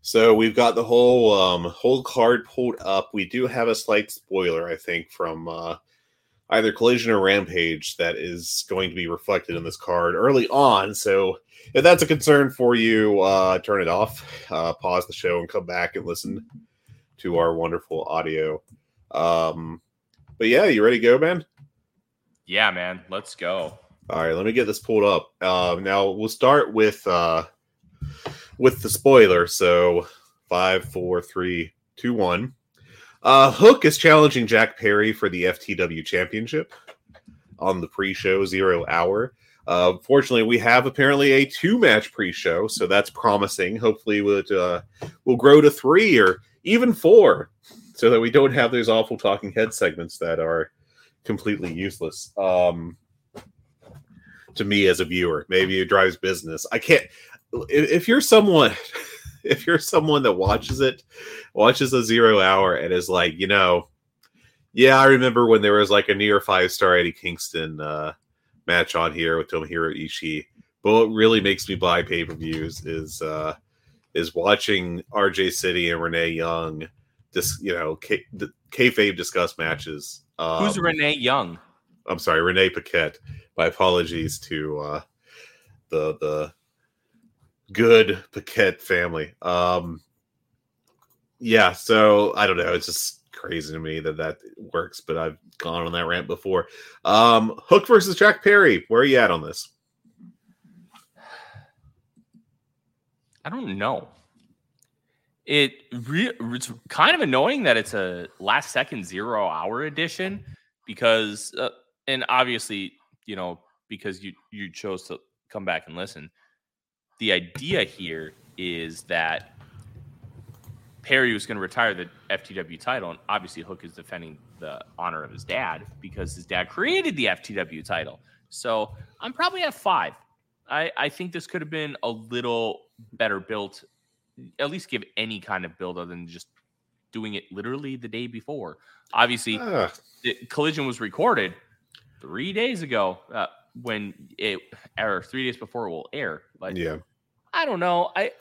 so we've got the whole um, whole card pulled up. We do have a slight spoiler, I think, from uh, either Collision or Rampage that is going to be reflected in this card early on. So if that's a concern for you, uh, turn it off, uh, pause the show, and come back and listen to our wonderful audio. Um, but yeah, you ready to go, man? yeah man let's go All right, let me get this pulled up. Uh, now we'll start with uh, with the spoiler. So five, four, three, two, one. Uh, Hook is challenging Jack Perry for the FTW Championship on the pre-show zero hour. Uh, fortunately, we have apparently a two-match pre-show, so that's promising. Hopefully, we'll uh, we'll grow to three or even four, so that we don't have those awful talking head segments that are completely useless. Um, to me as a viewer. Maybe it drives business. I can't. If, if you're someone, if you're someone that watches it, watches a zero hour and is like, you know, yeah, I remember when there was like a near five star Eddie Kingston uh, match on here with Tomohiro Ishii. But what really makes me buy pay per views is uh, is watching RJ City and Renee Young, just you know, K- kayfabe discuss matches. Um, Who's Renee Young? I'm sorry, Renee Paquette. My apologies to uh, the the good Paquette family. Um, yeah, so I don't know. It's just crazy to me that that works, but I've gone on that rant before. Um, Hook versus Jack Perry. Where are you at on this? I don't know. It re- it's kind of annoying that it's a last second zero hour edition because, uh, and obviously, you know, because you you chose to come back and listen. The idea here is that Perry was going to retire the FTW title, and obviously Hook is defending the honor of his dad because his dad created the FTW title. So I'm probably at five. I, I think this could have been a little better built, at least give any kind of build other than just doing it literally the day before. Obviously, uh. the collision was recorded three days ago uh, when it, or three days before it will air. But yeah, I don't know. I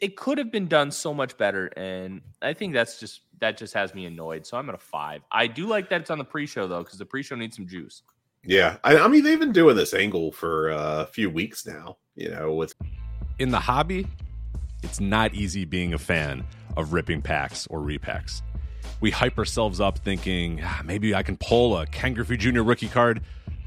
it could have been done so much better, and I think that's just that just has me annoyed. So I'm at a five. I do like that it's on the pre-show though, because the pre-show needs some juice. Yeah, I, I, mean they've been doing this angle for uh, a few weeks now. You know, with in the hobby, it's not easy being a fan of ripping packs or repacks. We hype ourselves up thinking ah, maybe I can pull a Ken Griffey Jr. rookie card,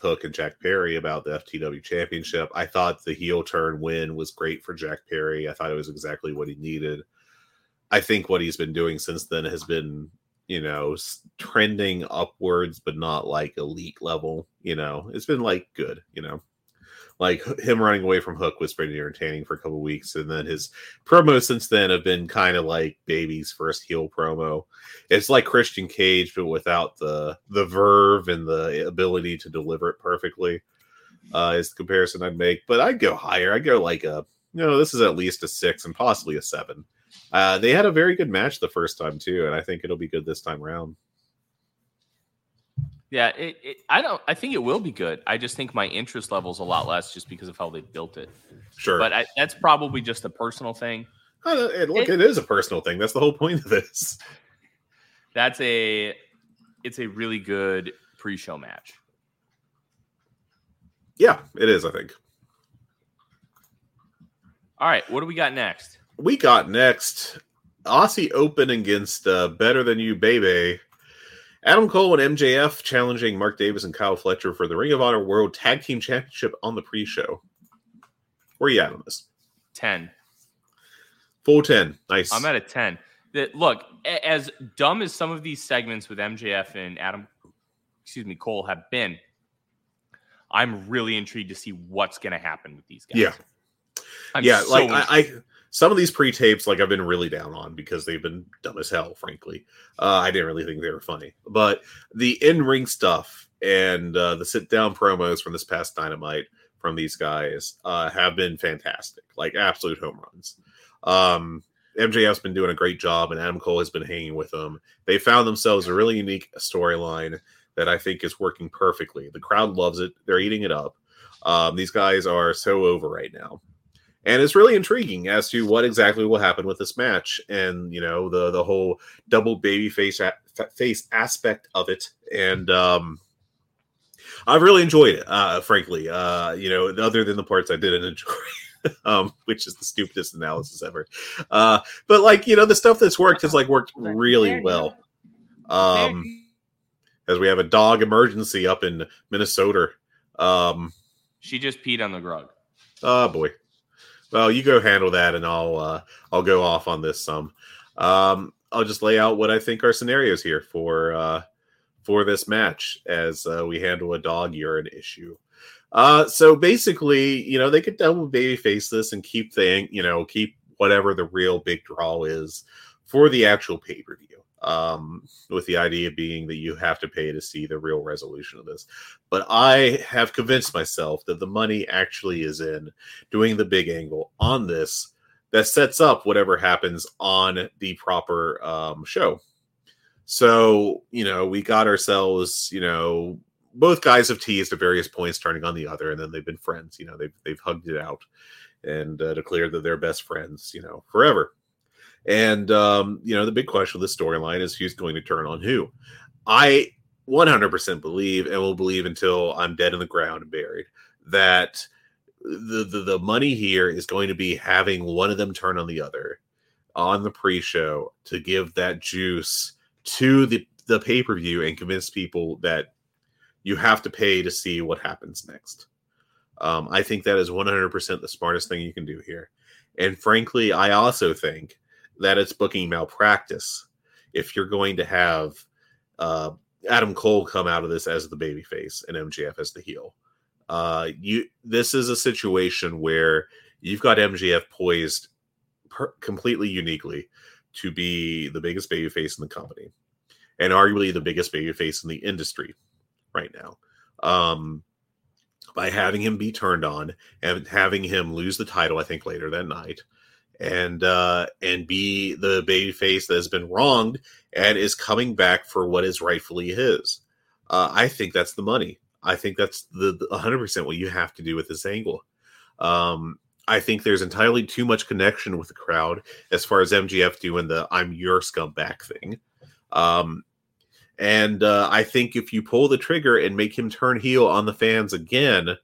Hook and Jack Perry about the FTW championship. I thought the heel turn win was great for Jack Perry. I thought it was exactly what he needed. I think what he's been doing since then has been, you know, trending upwards, but not like elite level. You know, it's been like good, you know like him running away from Hook was pretty entertaining for a couple weeks, and then his promos since then have been kind of like baby's first heel promo. It's like Christian Cage, but without the the verve and the ability to deliver it perfectly. Uh, is the comparison I'd make, but I'd go higher. I'd go like a you know this is at least a six and possibly a seven. Uh, they had a very good match the first time too, and I think it'll be good this time around. Yeah, it, it, I don't. I think it will be good. I just think my interest level is a lot less just because of how they built it. Sure, but I, that's probably just a personal thing. Uh, look, it, it is a personal thing. That's the whole point of this. That's a. It's a really good pre-show match. Yeah, it is. I think. All right, what do we got next? We got next Aussie Open against uh, Better Than You Baby Adam Cole and MJF challenging Mark Davis and Kyle Fletcher for the Ring of Honor World Tag Team Championship on the pre-show. Where are you at on this? 10. Full 10. Nice. I'm at a 10. That look, as dumb as some of these segments with MJF and Adam excuse me, Cole have been. I'm really intrigued to see what's going to happen with these guys. Yeah. I'm yeah, so like I, I some of these pre-tapes, like I've been really down on because they've been dumb as hell. Frankly, uh, I didn't really think they were funny, but the in-ring stuff and uh, the sit-down promos from this past Dynamite from these guys uh, have been fantastic, like absolute home runs. Um, MJF's been doing a great job, and Adam Cole has been hanging with them. They found themselves a really unique storyline that I think is working perfectly. The crowd loves it; they're eating it up. Um, these guys are so over right now and it's really intriguing as to what exactly will happen with this match and you know the the whole double baby face a- face aspect of it. And um i've really enjoyed it uh frankly uh you know other than the parts i didn't enjoy um which is the stupidest analysis ever. Uh but like you know the stuff that's worked has like worked really well. um as we have a dog emergency up in minnesota um she just peed on the grug. oh boy well, you go handle that, and I'll uh, I'll go off on this some. Um, I'll just lay out what I think are scenarios here for uh, for this match as uh, we handle a dog urine issue. Uh, so basically, you know, they could double baby face this and keep the you know keep whatever the real big draw is for the actual pay per view. Um, with the idea being that you have to pay to see the real resolution of this. But I have convinced myself that the money actually is in doing the big angle on this that sets up whatever happens on the proper um, show. So, you know, we got ourselves, you know, both guys have teased at various points turning on the other, and then they've been friends. You know, they've they've hugged it out and uh, declared that they're best friends, you know, forever. And um, you know, the big question of the storyline is who's going to turn on who. I 100% believe and will believe until I'm dead in the ground and buried that the, the the money here is going to be having one of them turn on the other on the pre-show to give that juice to the the pay-per-view and convince people that you have to pay to see what happens next. Um, I think that is 100% the smartest thing you can do here. And frankly, I also think that it's booking malpractice if you're going to have uh, Adam Cole come out of this as the babyface and MJF as the heel. Uh, you this is a situation where you've got MJF poised per- completely uniquely to be the biggest babyface in the company and arguably the biggest babyface in the industry right now. Um, by having him be turned on and having him lose the title, I think later that night, and uh, and be the babyface that has been wronged and is coming back for what is rightfully his. Uh, I think that's the money. I think that's the, the 100% what you have to do with this angle. Um, I think there's entirely too much connection with the crowd as far as MJF doing the "I'm your scumbag" thing. Um, and uh, I think if you pull the trigger and make him turn heel on the fans again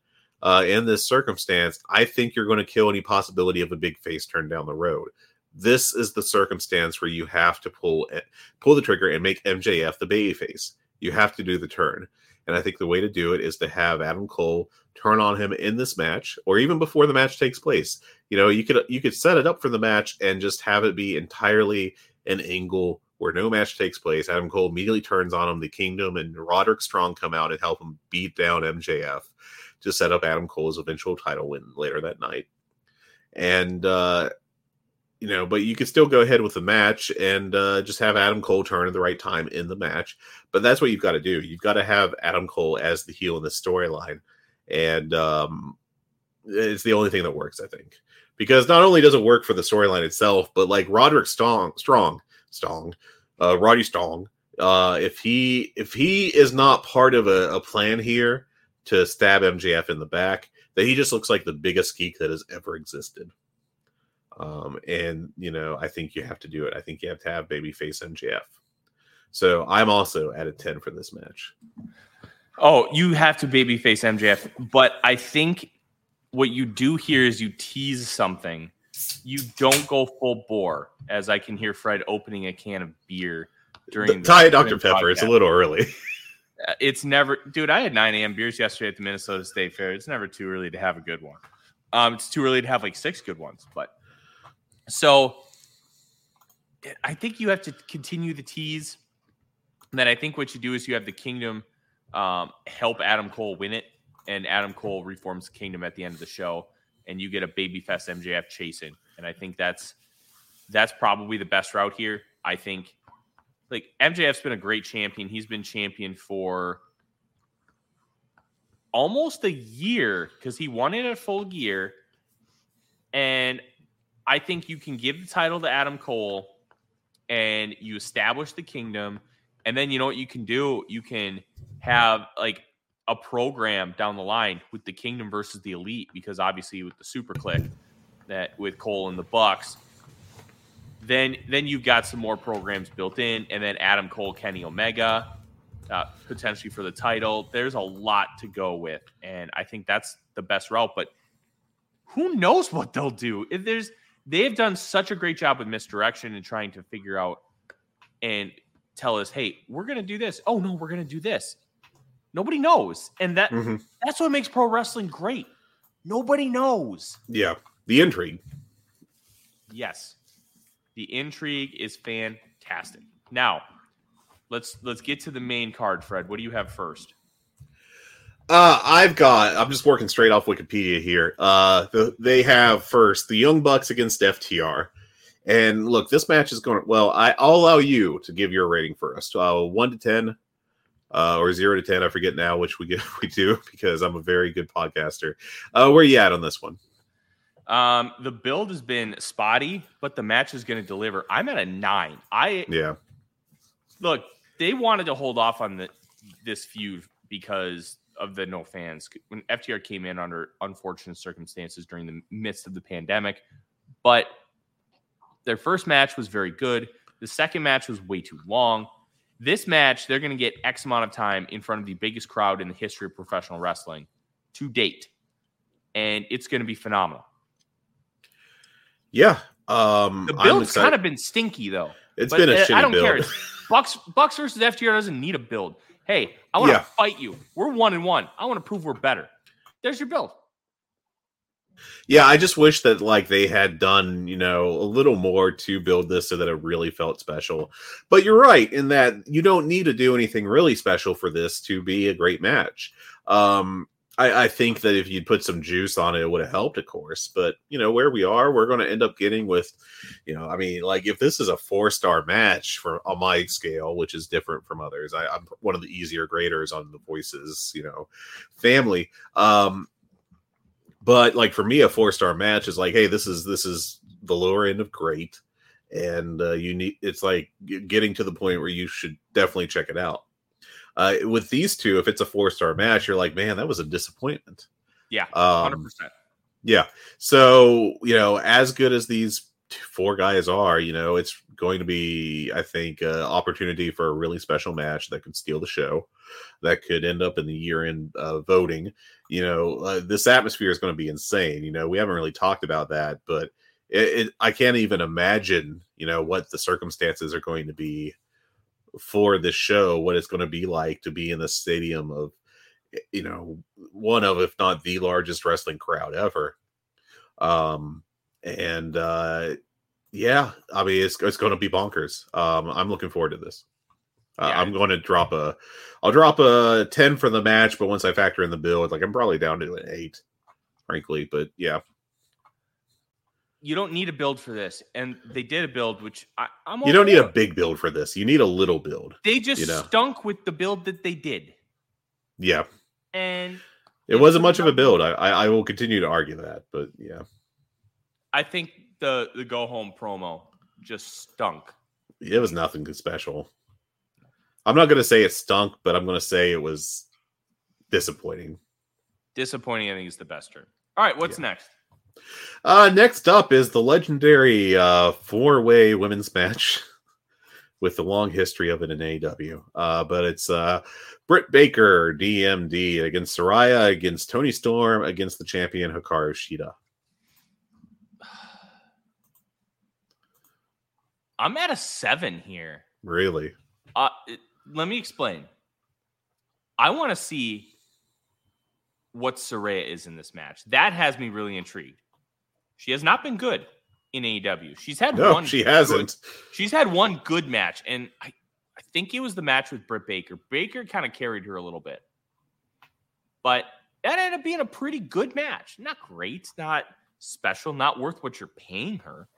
uh, in this circumstance, I think you're going to kill any possibility of a big face turn down the road. This is the circumstance where you have to pull pull the trigger and make MJF the baby face. You have to do the turn. And I think the way to do it is to have Adam Cole turn on him in this match, or even before the match takes place. You know, you could you could set it up for the match and just have it be entirely an angle where no match takes place. Adam Cole immediately turns on him. The Kingdom and Roderick Strong come out and help him beat down MJF to set up Adam Cole's eventual title win later that night. And uh, you know, but you could still go ahead with the match and uh, just have Adam Cole turn at the right time in the match. But that's what you've got to do. You've got to have Adam Cole as the heel in the storyline, and um, it's the only thing that works, I think, because not only does it work for the storyline itself, but like Roderick Strong, Strong, Strong, uh, Roddy Strong, uh, if he if he is not part of a, a plan here to stab MJF in the back, that he just looks like the biggest geek that has ever existed. Um, and you know, I think you have to do it. I think you have to have babyface MJF. So I'm also at a 10 for this match. Oh, you have to babyface MJF, but I think what you do here is you tease something. You don't go full bore, as I can hear Fred opening a can of beer during the Thai Dr. during the Pepper. It's a little early. It's never, dude. I had 9 a.m. beers yesterday at the Minnesota State Fair. It's never too early to have a good one. Um, it's too early to have like six good ones, but so I think you have to continue the tease. And then I think what you do is you have the Kingdom um, help Adam Cole win it, and Adam Cole reforms Kingdom at the end of the show, and you get a babyface MJF chasing. And I think that's that's probably the best route here. I think like MJF's been a great champion. He's been champion for almost a year because he won it full gear. And I think you can give the title to Adam Cole and you establish the kingdom. And then you know what you can do? You can have like a program down the line with the kingdom versus the elite, because obviously with the super click that with Cole and the Bucks, then then you've got some more programs built in, and then Adam Cole, Kenny Omega, uh, potentially for the title. There's a lot to go with, and I think that's the best route. But who knows what they'll do? If there's they've done such a great job with misdirection and trying to figure out and tell us, hey, we're gonna do this. Oh no, we're gonna do this. Nobody knows, and that Mhm. that's what makes pro wrestling great. Nobody knows. Yeah, the intrigue. Yes. The intrigue is fantastic. Now, let's let's get to the main card, Fred. What do you have first? Uh, I've got. I'm just working straight off Wikipedia here. Uh, the, they have first the Young Bucks against FTR, and look, this match is going. Well, I, I'll allow you to give your rating first. Uh, one to ten, uh, or zero to ten. I forget now which we get we do because I'm a very good podcaster. Uh, where you at on this one? Um, the build has been spotty, but the match is going to deliver. I'm at a nine. I Yeah, look. They wanted to hold off on the this feud because of the no fans when FTR came in under unfortunate circumstances during the midst of the pandemic. But their first match was very good. The second match was way too long. This match, they're going to get X amount of time in front of the biggest crowd in the history of professional wrestling to date. And it's going to be phenomenal. Yeah. Um, The build's kind of been stinky though. It's but, been a shitty I don't build. care. Bucks Bucks versus FTR doesn't need a build. Hey, I want to Yeah. fight you. We're one and one. I want to prove we're better. There's your build. Yeah, I just wish that like they had done, you know, a little more to build this so that it really felt special. But you're right in that you don't need to do anything really special for this to be a great match. Um I, I think that if you'd put some juice on it, it would have helped, of course. But you know, where we are, we're gonna end up getting with, you know, I mean, like if this is a four-star match for on my scale, which is different from others, I, I'm one of the easier graders on the voices, you know, family. Um but like for me a four star match is like hey this is this is the lower end of great and uh, you need it's like getting to the point where you should definitely check it out uh, with these two if it's a four star match you're like man that was a disappointment Yeah, um, hundred percent. yeah. So, you know, as good as these four guys are, you know, it's going to be, I think, an opportunity for a really special match that could steal the show, that could end up in the year end uh, voting. You know, uh, this atmosphere is going to be insane. You know, we haven't really talked about that, but it, it, I can't even imagine, you know, what the circumstances are going to be for this show, what it's going to be like to be in the stadium of, you know, one of, if not the largest wrestling crowd ever. Um, and uh, yeah, I mean, it's it's going to be bonkers. Um, I'm looking forward to this. Uh, Yeah. I'm going to drop a, I'll drop a ten for the match, but once I factor in the build, like I'm probably down to an eight, frankly. But yeah, You don't need a build for this, and they did a build, which I, I'm. you don't need a big build for this. You need a little build. They just you know. stunk with the build that they did, Yeah, and it wasn't much of a build. I, I will continue to argue that, but yeah, I think the the go home promo just stunk. it was nothing special. I'm not going to say it stunk, but I'm going to say it was disappointing. Disappointing. I think is the best term. All right, what's Yeah. next? Uh, next up is the legendary uh, four-way women's match with the long history of it in AEW. Uh, but it's uh, Britt Baker, DMD, against Saraya, against Toni Storm, against the champion Hikaru Shida. I'm at a seven here. Really? Uh, it- let me explain. I want to see what Saraya is in this match. That has me really intrigued. She has not been good in AEW. She's had No, one. she good- hasn't. she's had one good match, and I, I think it was the match with Britt Baker. Baker kind of carried her a little bit, but that ended up being a pretty good match. Not great, not special, not worth what you're paying her,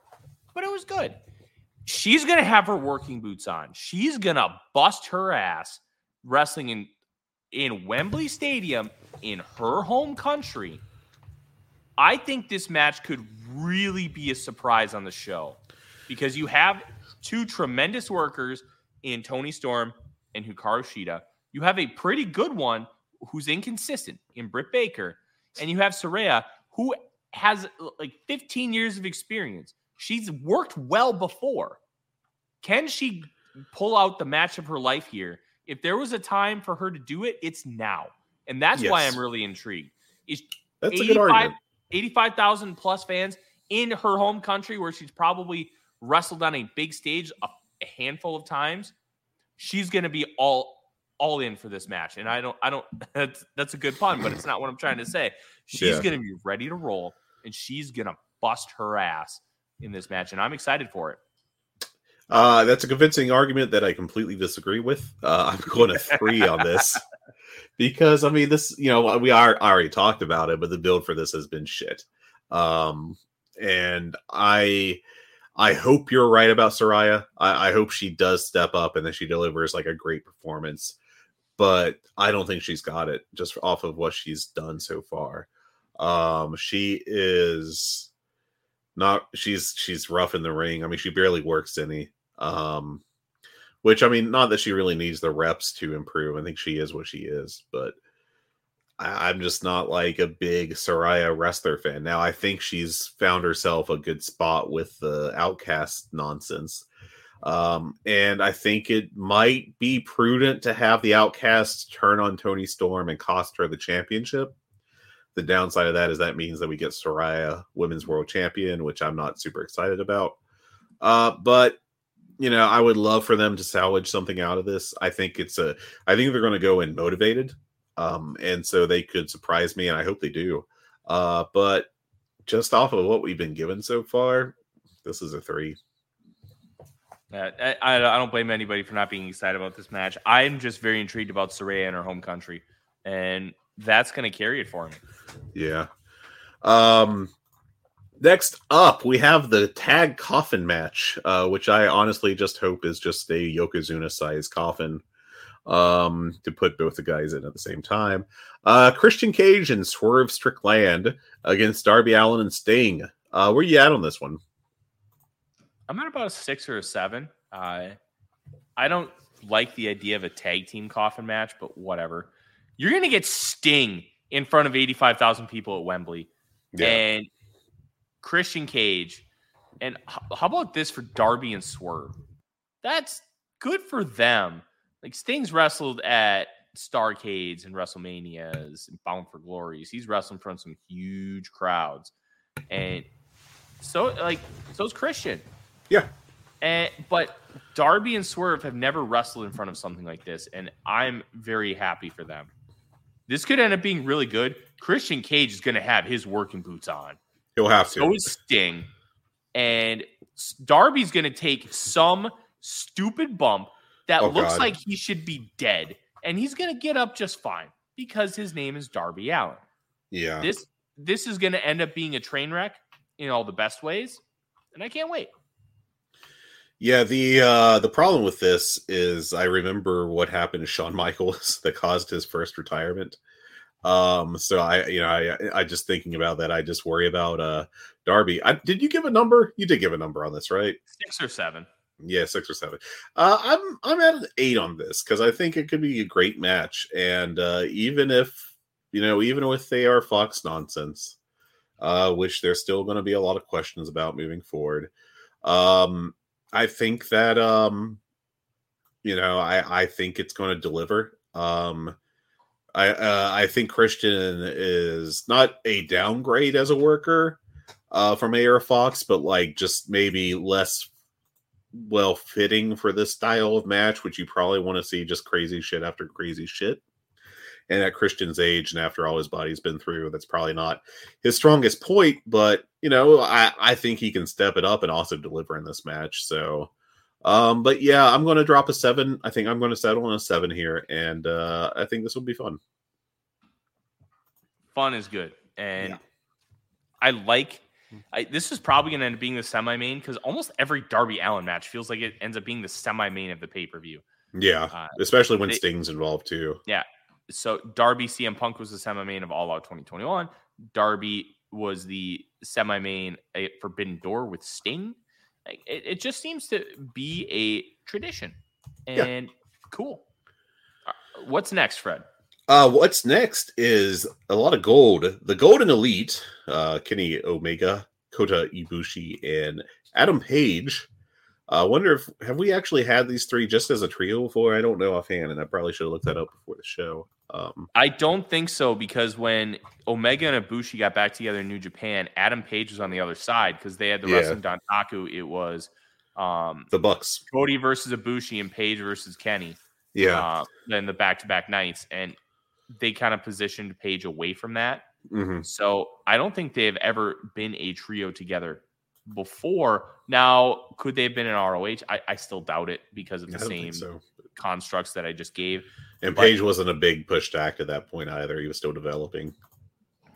but it was good. She's gonna have her working boots on. She's gonna bust her ass wrestling in in Wembley Stadium in her home country. I think this match could really be a surprise on the show because you have two tremendous workers in Toni Storm and Hikaru Shida. You have a pretty good one who's inconsistent in Britt Baker, and you have Saraya who has like 15 years of experience. She's worked well before. Can she pull out the match of her life here? If there was a time for her to do it, it's now. And that's why I'm really intrigued. Is That's a good argument. 85,000 plus fans in her home country where she's probably wrestled on a big stage a, a handful of times. She's going to be all all in for this match. And I don't I don't that's that's a good pun, but it's not what I'm trying to say. She's Yeah. going to be ready to roll and she's going to bust her ass in this match and I'm excited for it. Uh, that's a convincing argument that I completely disagree with. Uh, I'm going to three on this because I mean, this you know we are already talked about it, but the build for this has been shit. Um, and I I hope you're right about Saraya. I, I hope she does step up and that she delivers like a great performance. But I don't think she's got it just off of what she's done so far. Um, she is not she's she's rough in the ring. I mean, she barely works any. Um, which I mean, not that she really needs the reps to improve. I think she is what she is, but I, I'm just not like a big Saraya wrestler fan. Now I think she's found herself a good spot with the outcast nonsense. Um, and I think it might be prudent to have the outcast turn on Toni Storm and cost her the championship. The downside of that is that means that we get Saraya women's world champion, which I'm not super excited about. Uh, but you know, I would love for them to salvage something out of this. I think it's a, I think they're going to go in motivated, um, and so they could surprise me, and I hope they do. Uh, but just off of what we've been given so far, this is a three. Uh, I, I I don't blame anybody for not being excited about this match. I'm just very intrigued about Saraya in her home country, and that's going to carry it for me. Yeah. Um, next up, we have the tag coffin match, uh, which I honestly just hope is just a Yokozuna size coffin um, to put both the guys in at the same time. Uh, Christian Cage and Swerve Strickland against Darby Allin and Sting. Uh, where are you at on this one? I'm at about a six or a seven. Uh, I don't like the idea of a tag team coffin match, but whatever. You're going to get Sting in front of 85,000 people at Wembley and Christian Cage. And how about this for Darby and Swerve? That's good for them. Like Sting's wrestled at Starcades and WrestleManias and Bound for Glories. He's wrestling from some huge crowds. And so like so's Christian. Yeah. And but Darby and Swerve have never wrestled in front of something like this, and I'm very happy for them. This could end up being really good. Christian Cage is going to have his working boots on. He'll have to. So is Sting, and Darby's going to take some stupid bump that Oh, looks God. like he should be dead, and he's going to get up just fine because his name is Darby Allin. yeah. This this is going to end up being a train wreck in all the best ways, and I can't wait. Yeah, the uh the problem with this is I remember what happened to Shawn Michaels that caused his first retirement. Um so I you know I I just thinking about that I just worry about uh Darby. I, did you give a number? You did give a number on this, right? Six or seven. Yeah, 6 or 7. Uh I'm I'm at an 8 on this cuz I think it could be a great match and uh even if you know even with AR Fox nonsense uh which there's still going to be a lot of questions about moving forward. Um I think that um you know, I I think it's going to deliver. Um I uh, I think Christian is not a downgrade as a worker uh from AR Fox, but like just maybe less well fitting for this style of match, which you probably want to see just crazy shit after crazy shit. And at Christian's age and after all his body's been through, that's probably not his strongest point, but you know, I, I think he can step it up and also deliver in this match. So Um, but yeah, I'm going to drop a seven. I think I'm going to settle on a seven here, and uh, I think this will be fun. Fun is good, and Yeah. I like. I, this is probably going to end up being the semi main because almost every Darby Allin match feels like it ends up being the semi main of the pay per view. Yeah, Uh, especially when they- Sting's involved too. Yeah, so Darby CM Punk was the semi main of All Out 2021. Darby was the semi main at Forbidden Door with Sting. Like, It, it just seems to be a tradition, Yeah. and cool. Uh, What's next, Fred? Uh, what's next is a lot of gold. The Golden Elite, uh, Kenny Omega, Kota Ibushi, and Adam Page. I wonder if have we actually had these three just as a trio before? I don't know offhand, and I probably should have looked that up before the show. Um, I don't think so because when Omega and Ibushi got back together in New Japan, Adam Page was on the other side because they had the Yeah. wrestling Dontaku. It was um, the Bucks, Cody versus Ibushi and Page versus Kenny. yeah, uh, in the back-to-back nights, and they kind of positioned Page away from that. hmm So I don't think they've ever been a trio together before. Now, could they have been in ROH? I, I still doubt it because of the same so. constructs that I just gave. And but- Page wasn't a big push to act at that point either. He was still developing.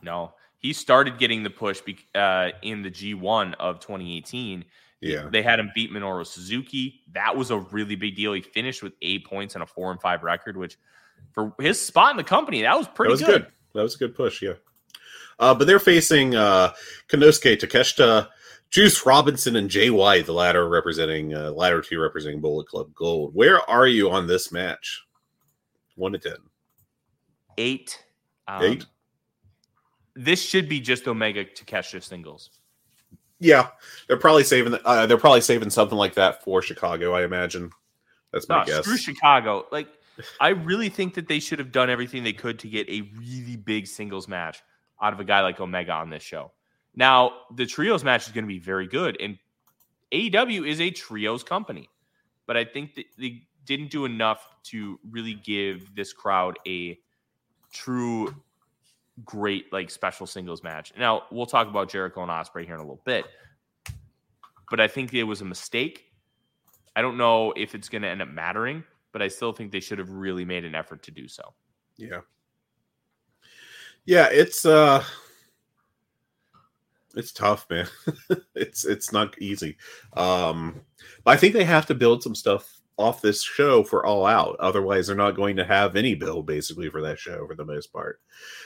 No, he started getting the push be, uh, in the G1 of 2018. Yeah, They had him beat Minoru Suzuki. That was a really big deal. He finished with eight points and a four and five record, which for his spot in the company, that was pretty that was good. good. That was a good push. Yeah. Uh, but they're facing uh, Konosuke Takeshita, Juice Robinson, and Jay White. The latter representing uh, latter two representing Bullet Club Gold. Where are you on this match? One to ten. Eight. Um, Eight? This should be just Omega Takeshita singles. Yeah, they're probably saving. Uh, they're probably saving something like that for Chicago. I imagine. That's my No, guess. screw Chicago. Like, I really think that they should have done everything they could to get a really big singles match out of a guy like Omega on this show. Now, the trios match is going to be very good, and AEW is a trios company, but I think that they didn't do enough to really give this crowd a true great like special singles match. Now, we'll talk about Jericho and Ospreay here in a little bit, but I think it was a mistake. I don't know if it's going to end up mattering, but I still think they should have really made an effort to do so. Yeah. Yeah, it's uh it's tough, man. it's it's not easy. Um but I think they have to build some stuff off this show for all out. Otherwise they're not going to have any build basically for that show for the most part.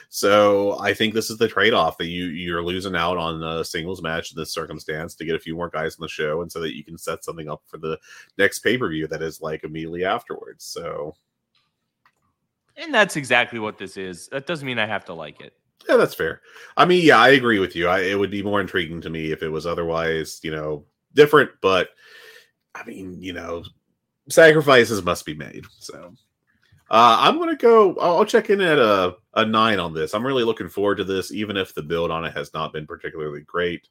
So I think this is the trade-off that you you're losing out on a singles match in this circumstance to get a few more guys on the show and so that you can set something up for the next pay-per-view that is like immediately afterwards. So And that's exactly what this is. That doesn't mean I have to like it. Yeah, that's fair. I mean, yeah, I agree with you. I, it would be more intriguing to me if it was otherwise, you know, different. But I mean, you know, sacrifices must be made. So uh, I'm gonna go. I'll, I'll check in at a a nine on this. I'm really looking forward to this, even if the build on it has not been particularly great.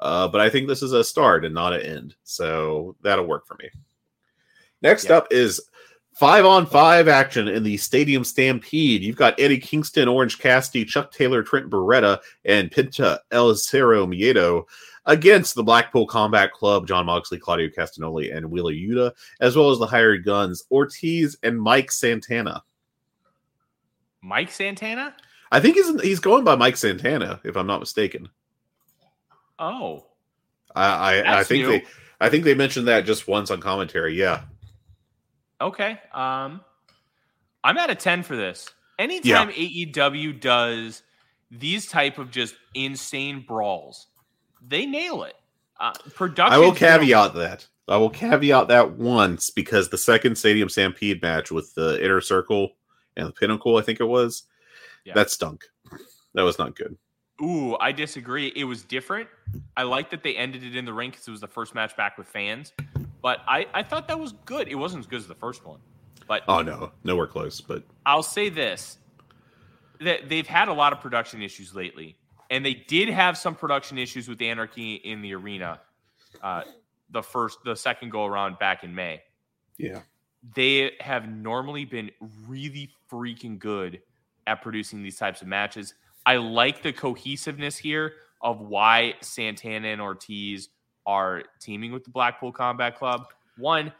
Uh, but I think this is a start and not an end, so that'll work for me. Next Yeah. up is Five on five action in the Stadium Stampede. You've got Eddie Kingston, Orange Cassidy, Chuck Taylor, Trent Beretta, and Penta El Cero Miedo against the Blackpool Combat Club, Jon Moxley, Claudio Castagnoli, and Wheeler Yuta, as well as the hired guns, Ortiz and Mike Santana. Mike Santana? I think he's he's going by Mike Santana, if I'm not mistaken. Oh, I I, I think new. they I think they mentioned that just once on commentary. Yeah. okay. Um, I'm at a 10 for this. Anytime AEW does these type of just insane brawls, they nail it. Uh, production. I will caveat that. I will caveat that once because the second Stadium Stampede match with the Inner Circle and the Pinnacle, I think it was, Yeah. that stunk. That was not good. Ooh, I disagree. It was different. I like that they ended it in the ring because it was the first match back with fans. But I, I thought that was good. It wasn't as good as the first one. But Oh no, nowhere close. But I'll say this: that they've had a lot of production issues lately, and they did have some production issues with Anarchy in the arena. Uh, the first, the second go around back in May. yeah, They have normally been really freaking good at producing these types of matches. I like the cohesiveness here of why Santana and Ortiz are teaming with the Blackpool Combat Club. One,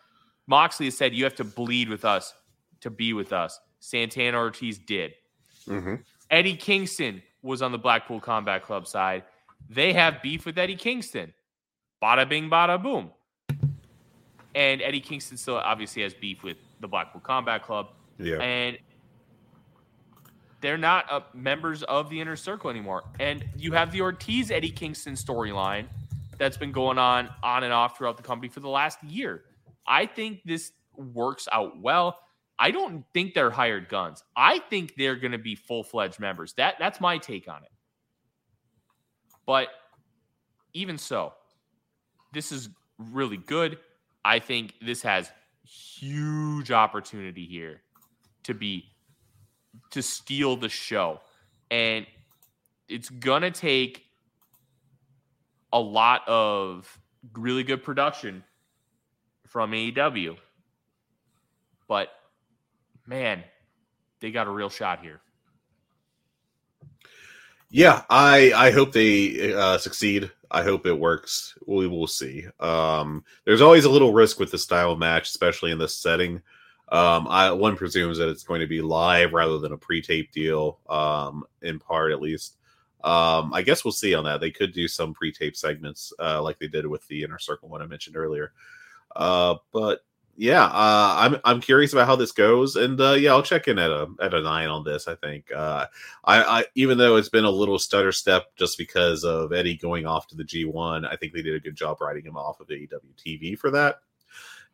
Moxley has said you have to bleed with us to be with us. Santana Ortiz did. hmm Eddie Kingston was on the Blackpool Combat Club side. They have beef with Eddie Kingston. Bada bing, bada boom. And Eddie Kingston still obviously has beef with the Blackpool Combat Club. Yeah. And they're not uh, members of the inner circle anymore. And you have the Ortiz Eddie Kingston storyline that's been going on on and off throughout the company for the last year. I think this works out well. I don't think they're hired guns. I think they're going to be full fledged members. That that's my take on it. But even so, this is really good. I think this has huge opportunity here to be to steal the show. And it's going to take a lot of really good production from AEW. But man, they got a real shot here. Yeah, I I hope they uh, succeed. I hope it works. We will see. Um, there's always a little risk with the style of match, especially in this setting. Um, I one presumes that it's going to be live rather than a pre-tape deal, um, in part at least. Um, I guess we'll see on that. They could do some pre-tape segments, uh, like they did with the Inner Circle one I mentioned earlier. Uh, but yeah, uh, I'm I'm curious about how this goes, and uh, yeah, I'll check in at a at a nine on this. I think uh, I, I even though it's been a little stutter step just because of Eddie going off to the G1, I think they did a good job writing him off of AEW TV for that.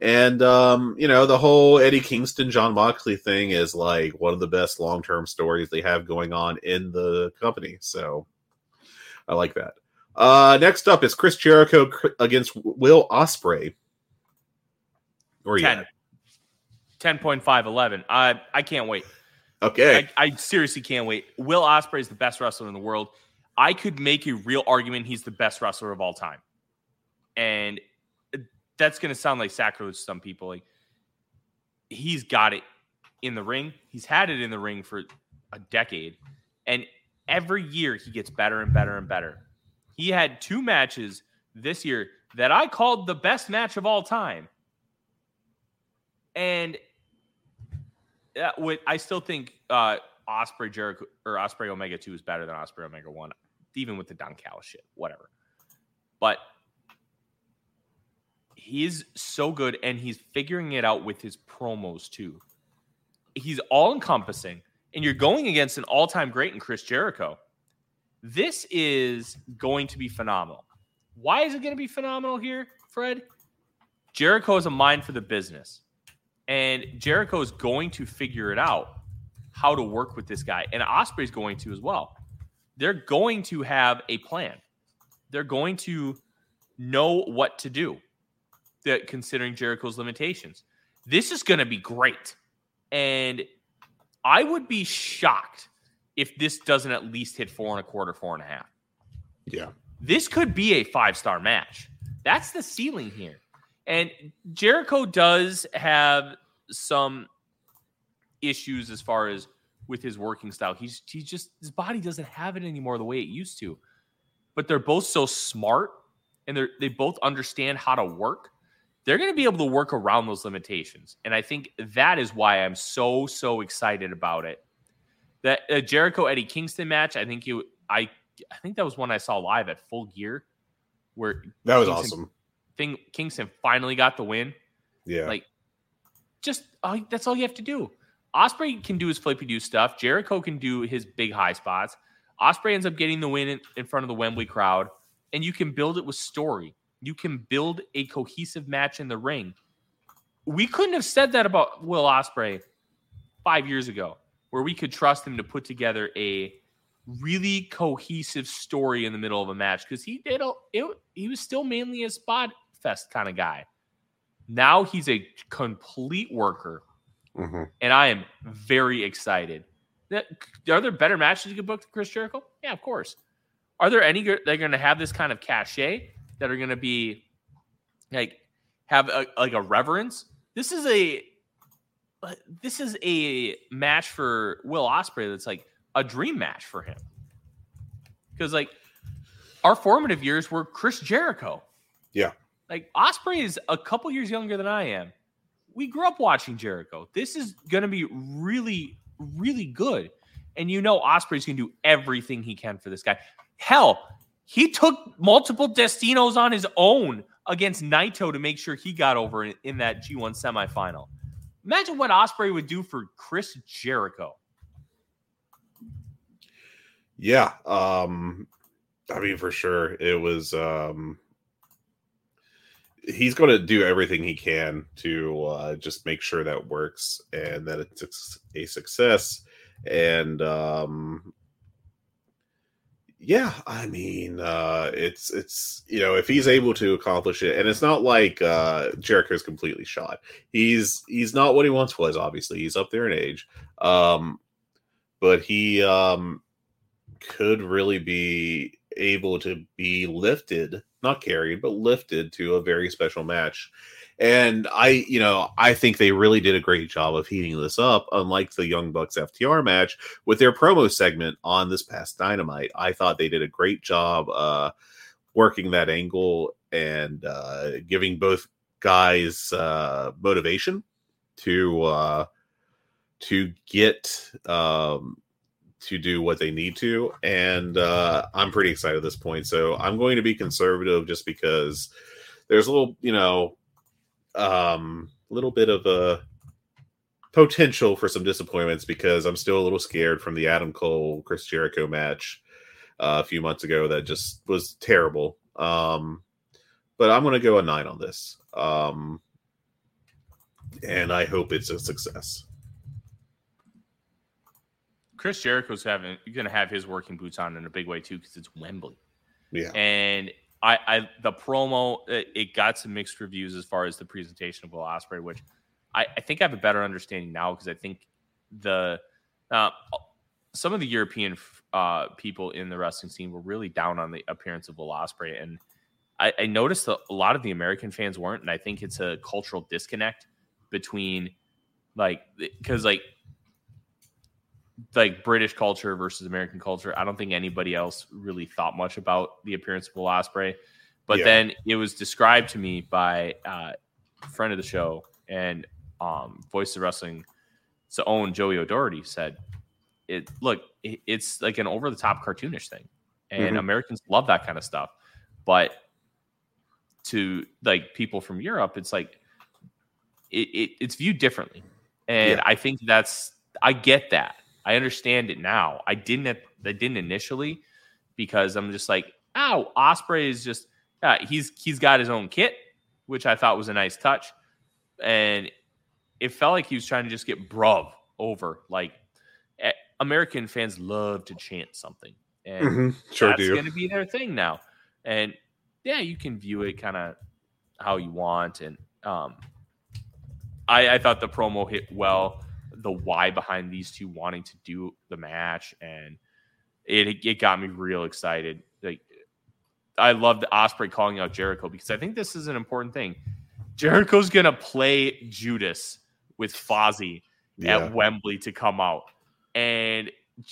And um, you know, the whole Eddie Kingston Jon Moxley thing is like one of the best long term stories they have going on in the company. So I like that. Uh, next up is Chris Jericho against Will Ospreay. You 10. at? 10.5, 11. I, I can't wait. Okay. I, I seriously can't wait. Will Ospreay is the best wrestler in the world. I could make a real argument he's the best wrestler of all time. And that's going to sound like sacrilege to some people. Like he's got it in the ring. He's had it in the ring for a decade. And every year he gets better and better and better. He had two matches this year that I called the best match of all time. And uh, with, I still think uh, Ospreay Jericho or Ospreay Omega Two is better than Ospreay Omega One, even with the Don Callis shit, whatever. But he's so good, and he's figuring it out with his promos too. He's all encompassing, and you're going against an all time great in Chris Jericho. This is going to be phenomenal. Why is it going to be phenomenal here, Fred? Jericho is a mind for the business. And Jericho is going to figure it out how to work with this guy. And Ospreay's going to as well. They're going to have a plan. They're going to know what to do that considering Jericho's limitations. This is going to be great. And I would be shocked if this doesn't at least hit four and a quarter, four and a half. yeah. This could be a five star match. That's the ceiling here. And Jericho does have some issues as far as with his working style. He's he's just his body doesn't have it anymore the way it used to. But they're both so smart and they they both understand how to work. They're going to be able to work around those limitations. And I think that is why I'm so so excited about it. That uh, Jericho Eddie Kingston match, I think you I I think that was one I saw live at Full Gear where That was Kingston- awesome. Thing Kingston finally got the win. Yeah. Like, just all, that's all you have to do. Ospreay can do his flippy do stuff. Jericho can do his big high spots. Ospreay ends up getting the win in, in front of the Wembley crowd, and you can build it with story. You can build a cohesive match in the ring. We couldn't have said that about Will Ospreay five years ago, where we could trust him to put together a really cohesive story in the middle of a match because he did a, it, he was still mainly a spot fest kind of guy. Now he's a complete worker, Mhm. and I am very excited. Are there better matches you could book than Chris Jericho? Yeah, of course. Are there any that are going to have this kind of cachet that are going to be like have a, like a reverence? This is a this is a match for Will Ospreay that's like a dream match for him because like our formative years were Chris Jericho. Yeah. Like Ospreay is a couple years younger than I am. We grew up watching Jericho. This is going to be really, really good. And you know Ospreay's going to do everything he can for this guy. Hell, he took multiple Destinos on his own against Naito to make sure he got over in, in that G1 semifinal. Imagine what Ospreay would do for Chris Jericho. Yeah. Um I mean for sure it was um he's going to do everything he can to uh, just make sure that works and that it's a success. And um yeah i mean uh it's it's you know if he's able to accomplish it and it's not like uh jericho's completely shot. He's he's not what he once was obviously. He's up there in age. Um but he um could really be able to be lifted not carried but lifted to a very special match and I, you know, I think they really did a great job of heating this up, unlike the Young Bucks FTR match with their promo segment on this past Dynamite. I thought they did a great job uh, working that angle and uh, giving both guys uh, motivation to uh, to get um, to do what they need to, and uh, I'm pretty excited at this point. So I'm going to be conservative just because there's a little, you know, um little bit of a potential for some disappointments because I'm still a little scared from the Adam Cole Chris Jericho match uh, a few months ago that just was terrible. Um, but I'm going to go a nine on this, um, and I hope it's a success. Chris Jericho's having going to have his working boots on in a big way too because it's Wembley. Yeah, and I, I the promo it, it, got some mixed reviews as far as the presentation of Will Ospreay, which I, I think I have a better understanding now because I think the uh, some of the European uh, people in the wrestling scene were really down on the appearance of Will Ospreay, and I, I noticed that a lot of the American fans weren't, and I think it's a cultural disconnect between like because like like British culture versus American culture. I don't think anybody else really thought much about the appearance of Will Ospreay. But yeah. then it was described to me by uh, a friend of the show and um, Voice of Wrestling, so own Joey O'Doherty said, "It look, it, it's like an over the top cartoonish thing, and mm-hmm. Americans love that kind of stuff, but to like people from Europe, it's like it, it it's viewed differently, and yeah. I think that's I get that." I understand it now. I didn't. I didn't initially because I'm just like, oh, Ospreay is just yeah, he's he's got his own kit, which I thought was a nice touch, and it felt like he was trying to just get bruv over. Like eh, American fans love to chant something, and mm-hmm. sure that's going to be their thing now. And yeah, you can view it kind of how you want, and um, I, I thought the promo hit well the why behind these two wanting to do the match, and it it got me real excited. Like I love the Ospreay calling out Jericho because I think this is an important thing. Jericho's gonna play Judas with Fozzy yeah. at Wembley to come out, and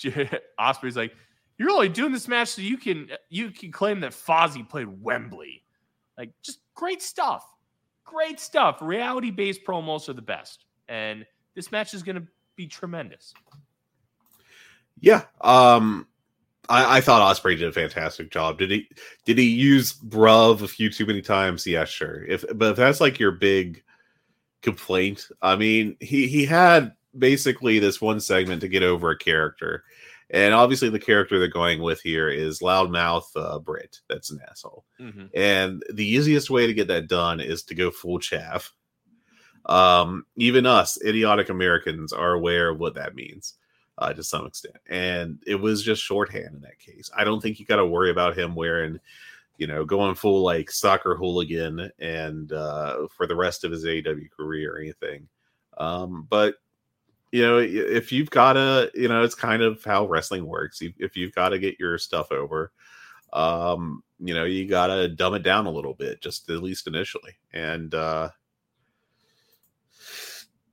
Ospreay's like, "You're only doing this match so you can you can claim that Fozzy played Wembley." Like, just great stuff, great stuff. Reality based promos are the best, and this match is going to be tremendous. Yeah. Um, I, I, thought Ospreay did a fantastic job. Did he? Did he use bruv a few too many times? Yeah, sure. If but if that's like your big complaint, I mean, he he had basically this one segment to get over a character, and obviously the character they're going with here is loudmouth uh, Brit. That's an asshole. Mm-hmm. And the easiest way to get that done is to go full chaff um, even us idiotic Americans are aware of what that means uh, to some extent. And it was just shorthand in that case. I don't think you got to worry about him wearing, you know, going full like soccer hooligan and uh, for the rest of his AEW career or anything. Um, but you know, if you've got to, you know, it's kind of how wrestling works. If you've got to get your stuff over, um, you know, you got to dumb it down a little bit, just at least initially. And, uh,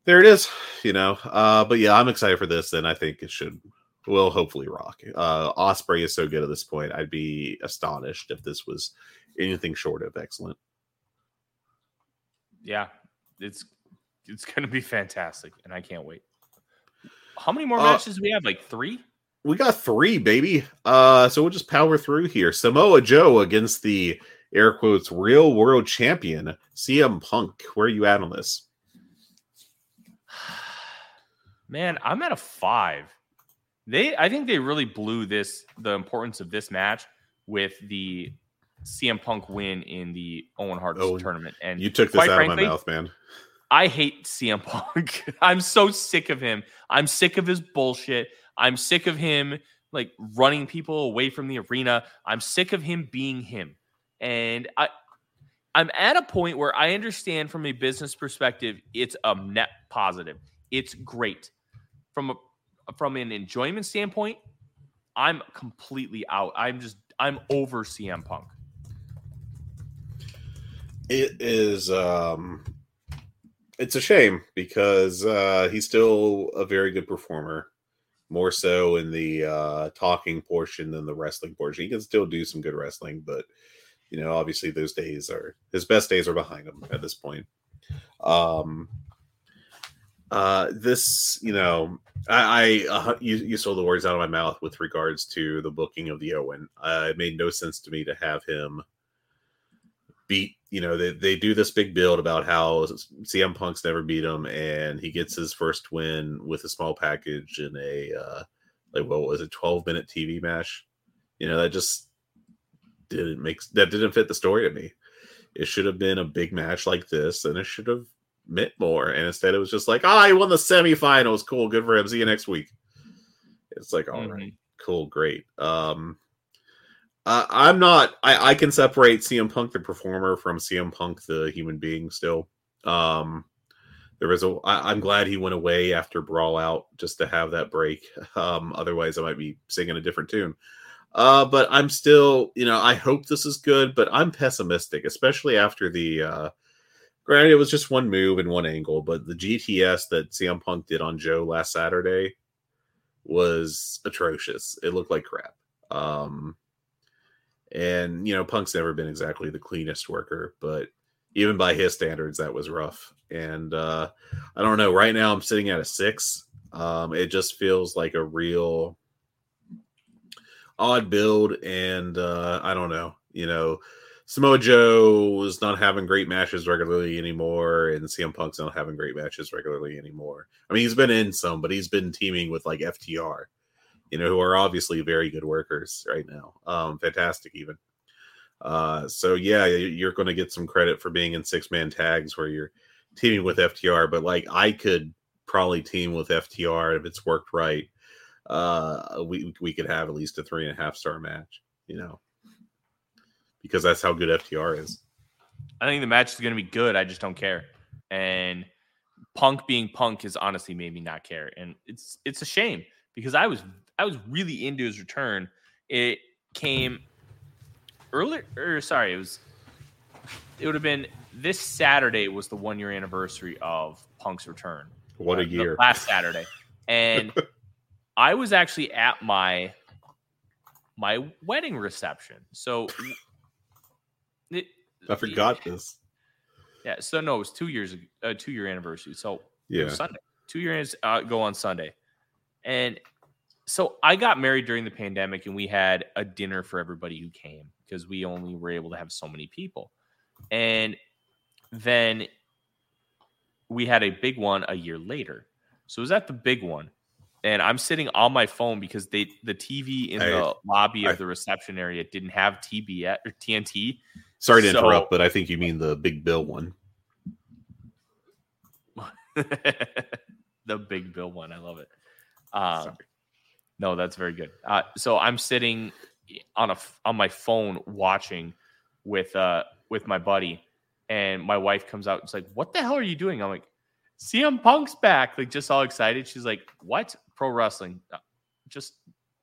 there it is, you know. Uh, but yeah, I'm excited for this, and I think it should will hopefully rock. Uh, Ospreay is so good at this point. I'd be astonished if this was anything short of excellent. yeah, it's it's going to be fantastic, and I can't wait. How many more Uh, matches do we have? Like three? We got three, baby. Uh, so we'll just power through here. Samoa Joe against the air quotes real world champion CM Punk. Where are you at on this? Man, I'm at a five. They, I think they really blew this the importance of this match with the CM Punk win in the Owen Hart Oh, tournament. And You took this out frankly, of my mouth, man. I hate CM Punk. I'm so sick of him. I'm sick of his bullshit. I'm sick of him like running people away from the arena. I'm sick of him being him. And I I'm at a point where I understand from a business perspective it's a net positive. It's great. From a from an enjoyment standpoint, I'm completely out. I'm just I'm over CM Punk. It is um it's a shame because uh he's still a very good performer. More so in the uh talking portion than the wrestling portion. He can still do some good wrestling, but you know, obviously those days are his best days are behind him at this point. Um uh this, you know, I, I uh, you, you stole the words out of my mouth with regards to the booking of the Owen. Uh, it made no sense to me to have him beat you know they, they do this big build about how CM Punk's never beat him and he gets his first win with a small package in a uh like what was it 12 minute TV match you know that just didn't make that didn't fit the story to me it should have been a big match like this and it should have meant more and instead it was just like oh he won the semifinals cool good for him see you next week it's like all right, Mhm. cool great um uh, I'm not. I, I can separate CM Punk the performer from CM Punk the human being. Still, um, there was a. I, I'm glad he went away after Brawl Out just to have that break. Um, otherwise, I might be singing a different tune. Uh, but I'm still, you know, I hope this is good, but I'm pessimistic, especially after the. Uh, granted, it was just one move and one angle, but the GTS that CM Punk did on Joe last Saturday was atrocious. It looked like crap. Um, and you know, Punk's never been exactly the cleanest worker, but even by his standards, that was rough. And uh, I don't know. Right now, I'm sitting at a six. Um, it just feels like a real odd build, and uh, I don't know. You know, Samoa Joe is not having great matches regularly anymore, and CM Punk's not having great matches regularly anymore. I mean, he's been in some, but he's been teaming with like FTR you know, who are obviously very good workers right now. Um, fantastic even. Uh, so yeah, you- you're going to get some credit for being in six man tags where you're teaming with FTR, but like I could probably team with FTR if it's worked right. Uh, we we could have at least a three and a half star match, you know, because that's how good FTR is. I think the match is going to be good. I just don't care. And Punk being Punk has honestly made me not care, and it's it's a shame because I was I was really into his return. It came earlier, or sorry, it was it would have been this Saturday was the one year anniversary of Punk's return. What a Uh, year! last Saturday, and I was actually at my my wedding reception. So it, I forgot this. yeah, so no, it was two years, ag- uh, two year anniversary. So Yeah, Sunday, two years uh, go on Sunday, and so I got married during the pandemic, and we had a dinner for everybody who came because we only were able to have so many people, and then we had a big one a year later. So it was at the big one, and I'm sitting on my phone because they the TV in I- the lobby of I- the reception area didn't have TBS or TNT. Sorry to so- interrupt, but I think you mean the Big Bill one. the big bill one. I love it. Sorry. no, that's very good. Uh, so I'm sitting on a on my phone watching with uh with my buddy, and my wife comes out. and is like, "What the hell are you doing?" I'm like, "CM Punk's back!" Like just all excited. She's like, "What? Pro wrestling? Uh, Just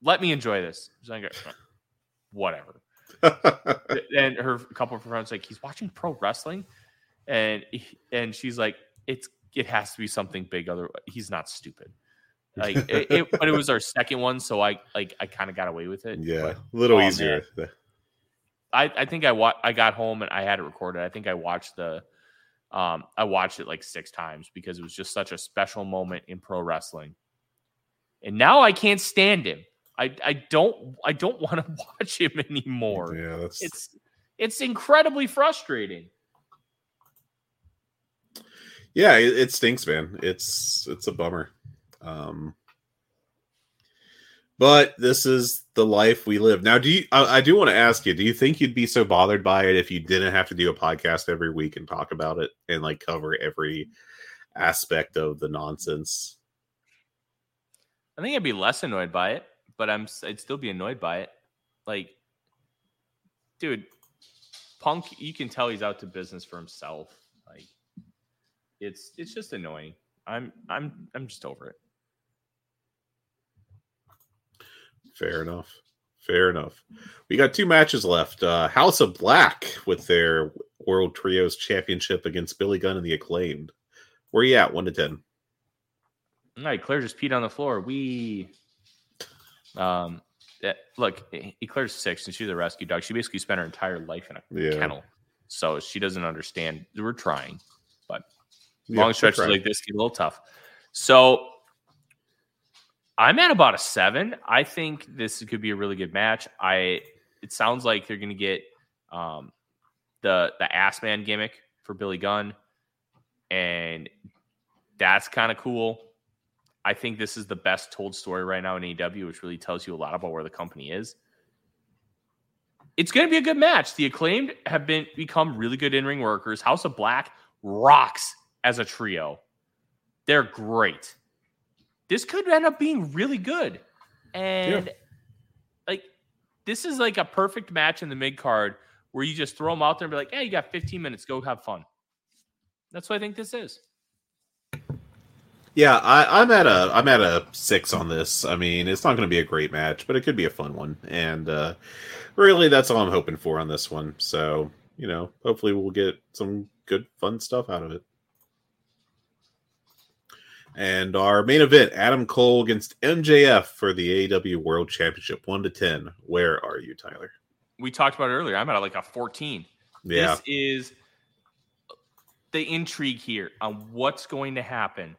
let me enjoy this." Like, "Uh, "Whatever." and her couple of her friends like he's watching pro wrestling and he- and she's like it's it has to be something big other he's not stupid like it, it- but it was our second one so i like i kind of got away with it yeah, but a little oh, easier. I, I think I wa- I got home and I had it recorded. I think I watched the Um, I watched it like six times because it was just such a special moment in pro wrestling. And now I can't stand him. I, I don't I don't want to watch him anymore. Yeah, that's It's it's incredibly frustrating. yeah, it, it stinks, man. It's it's a bummer. Um, but this is the life we live now. Do you? I, I do want to ask you. Do you think you'd be so bothered by it if you didn't have to do a podcast every week and talk about it and like cover every aspect of the nonsense? I think I'd be less annoyed by it, but I'm I'd still be annoyed by it. Like, dude, Punk, you can tell he's out to business for himself. Like, it's it's just annoying. I'm I'm I'm just over it. Fair enough. Fair enough. We got two matches left. Uh, House of Black with their World Trios Championship against Billy Gunn and the Acclaimed. Where you at? One to ten. All right, Claire just peed on the floor. We, um, that, look, Eclair's six and she's a rescue dog. She basically spent her entire life in a Yeah. kennel, so she doesn't understand. We're trying, but long we're stretches like this get a little tough. So I'm at about a seven. I think this could be a really good match. I it sounds like they're going to get um, the the ass man gimmick for Billy Gunn, and that's kind of cool. I think this is the best told story right now in AEW, which really tells you a lot about where the company is. It's going to be a good match. The acclaimed have been become really good in ring workers. House of Black rocks as a trio. They're great. This could end up being really good. And like this is like a perfect match in the mid card where you just throw them out there and be like, "Hey, you got 15 minutes, go have fun." That's what I think this is. Yeah, I, I'm at a I'm at a six on this. I mean, it's not going to be a great match, but it could be a fun one, and uh, really, that's all I'm hoping for on this one. So, you know, hopefully, we'll get some good, fun stuff out of it. And our main event: Adam Cole against MJF for the AEW World Championship, one to ten. Where are you, Tyler? We talked about it earlier. I'm at like a 14. Yeah, This is the intrigue here on what's going to happen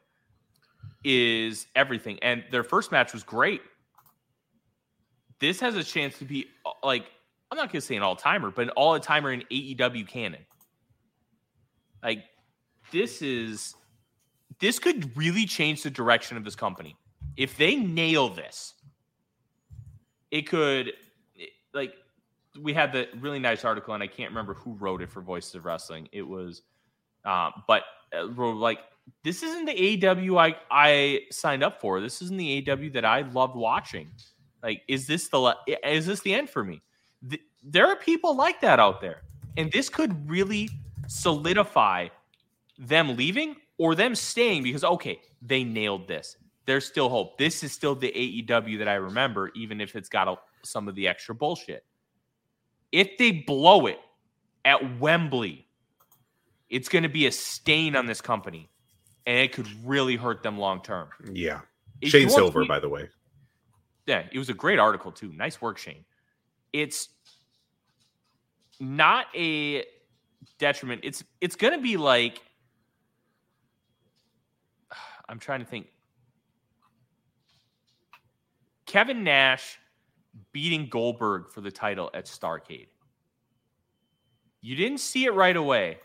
is everything. And their first match was great. This has a chance to be uh, like, I'm not to say an all timer, but an all timer in AEW canon. Like, this is, this could really change the direction of this company. If they nail this, it could, like, we had the really nice article, and I can't remember who wrote it for Voices of Wrestling. It was, um, but uh, like this isn't the AW I I signed up for. This isn't the AW that I loved watching. Like, is this the is this the end for me? Th- there are people like that out there, and this could really solidify them leaving or them staying because okay, they nailed this. There's still hope. This is still the AEW that I remember, even if it's got a, some of the extra bullshit if they blow it at Wembley, it's going to be a stain on this company, and it could really hurt them long term. yeah. If Shane Silver, be- by the way. yeah, it was a great article too. Nice work, Shane. It's not a detriment. It's it's going to be like I'm trying to think. Kevin Nash beating Goldberg for the title at Starcade. You didn't see it right away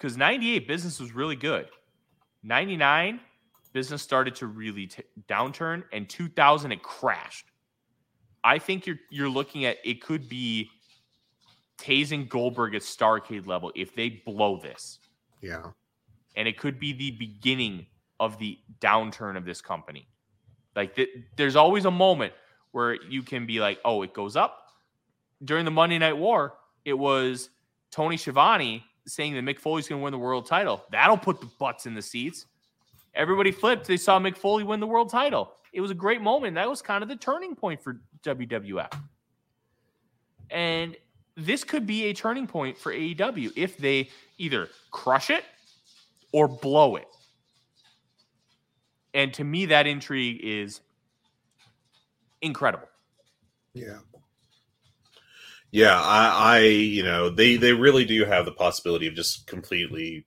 because 98 business was really good. 99 business started to really t- downturn and 2000 it crashed. I think you're you're looking at it could be tasing Goldberg at Starcade level if they blow this. Yeah. And it could be the beginning of the downturn of this company. Like th- there's always a moment where you can be like, "Oh, it goes up." During the Monday Night War, it was Tony Schiavone saying that Mick Foley's going to win the world title. That'll put the butts in the seats. Everybody flipped. They saw Mick Foley win the world title. It was a great moment. That was kind of the turning point for WWF. And this could be a turning point for AEW if they either crush it or blow it. And to me, that intrigue is incredible. Yeah. Yeah, I, I, you know, they they really do have the possibility of just completely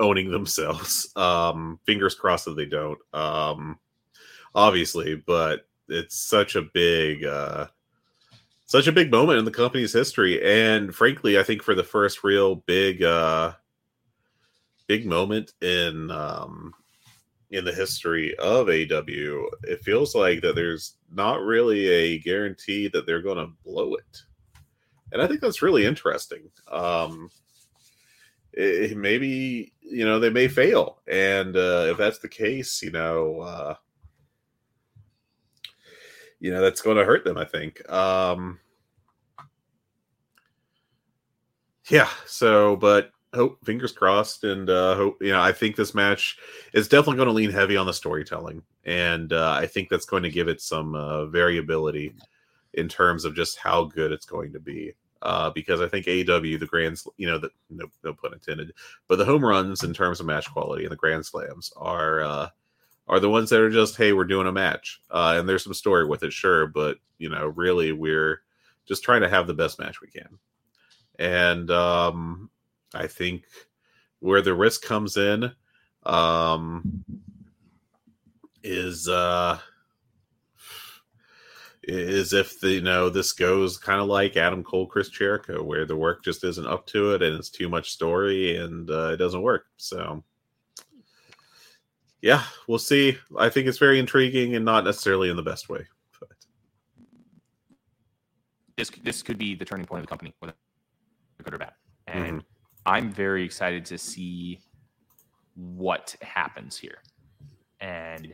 owning themselves. Um, fingers crossed that they don't. Um, obviously, but it's such a big, uh, such a big moment in the company's history, and frankly, I think for the first real big, uh, big moment in um, in the history of AW, it feels like that there's not really a guarantee that they're going to blow it. And I think that's really interesting. Um, it, maybe, you know, they may fail. And uh, if that's the case, you know, uh, you know, that's going to hurt them, I think. Um, yeah. So, but hope fingers crossed and uh hope you know i think this match is definitely going to lean heavy on the storytelling and uh, i think that's going to give it some uh, variability in terms of just how good it's going to be uh because i think aw the grand you know the no, no pun intended but the home runs in terms of match quality and the grand slams are uh are the ones that are just hey we're doing a match uh and there's some story with it sure but you know really we're just trying to have the best match we can. And um I think where the risk comes in um, is uh, is if the you know this goes kind of like Adam Cole, Chris Jericho, where the work just isn't up to it and it's too much story and uh, it doesn't work. So yeah, we'll see. I think it's very intriguing and not necessarily in the best way. But. This this could be the turning point of the company, whether good or bad. And Mm-hmm. I'm very excited to see what happens here. And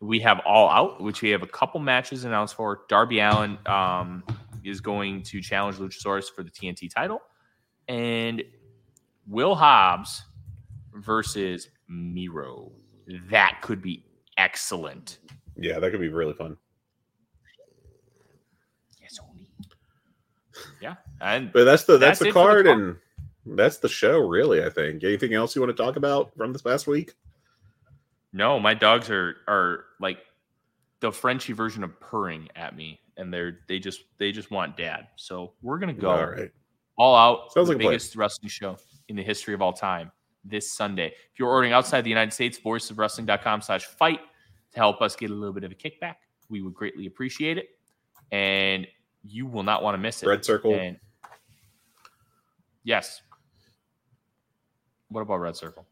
we have All Out, which we have a couple matches announced for. Darby Allin um, is going to challenge Luchasaurus for the TNT title, and Will Hobbs versus Miro. That could be excellent. Yeah, that could be really fun. Yes, only. Yeah, and But that's the that's, That's the the card card. and that's the show, really. I think. Anything else you want to talk about from this past week? No, my dogs are are like the Frenchy version of purring at me, and they're they just they just want dad. So we're gonna go All right. all out. Sounds the like biggest wrestling show in the history of all time this Sunday. If you're ordering outside the United States, voicesofwrestling.com slash fight to help us get a little bit of a kickback. We would greatly appreciate it. And you will not want to miss it. Red Circle. And yes. What about Red Circle?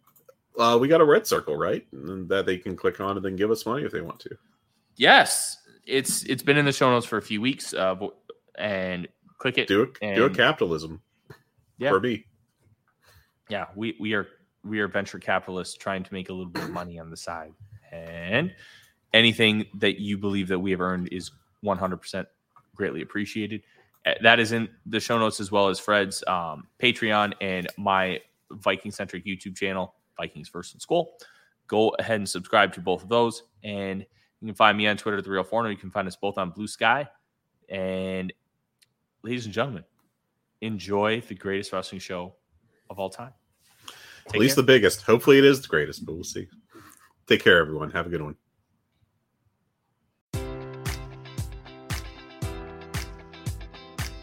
Uh, we got a red circle, right? And that they can click on and then give us money if they want to. Yes, it's it's been in the show notes for a few weeks, uh, and click it. Do it. Do it. And- Capitalism Yeah, for me. yeah. We we are we are venture capitalists trying to make a little bit of money on the side, and anything that you believe that we have earned is one hundred percent greatly appreciated. Uh, That is in the show notes as well as Fred's um, Patreon and my Viking centric YouTube channel, Vikings First and Skol. Go ahead and subscribe to both of those, and you can find me on Twitter at the Real Forno. You can find us both on Blue Sky. And ladies and gentlemen, enjoy the greatest wrestling show of all time. At least care. the biggest. Hopefully, it is the greatest, but we'll see. Take care, everyone. Have a good one.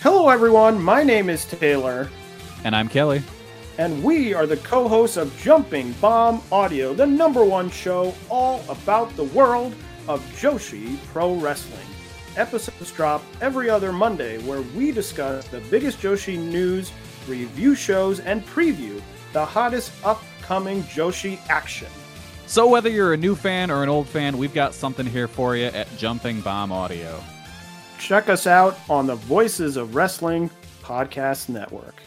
Hello, everyone. My name is Taylor, And I'm Kelly. and we are the co hosts of Jumping Bomb Audio, the number one show all about the world of Joshi Pro Wrestling. Episodes drop every other Monday where we discuss the biggest Joshi news, review shows, and preview the hottest upcoming Joshi action. So whether you're a new fan or an old fan, we've got something here for you at Jumping Bomb Audio. Check us out on the Voices of Wrestling Podcast Network.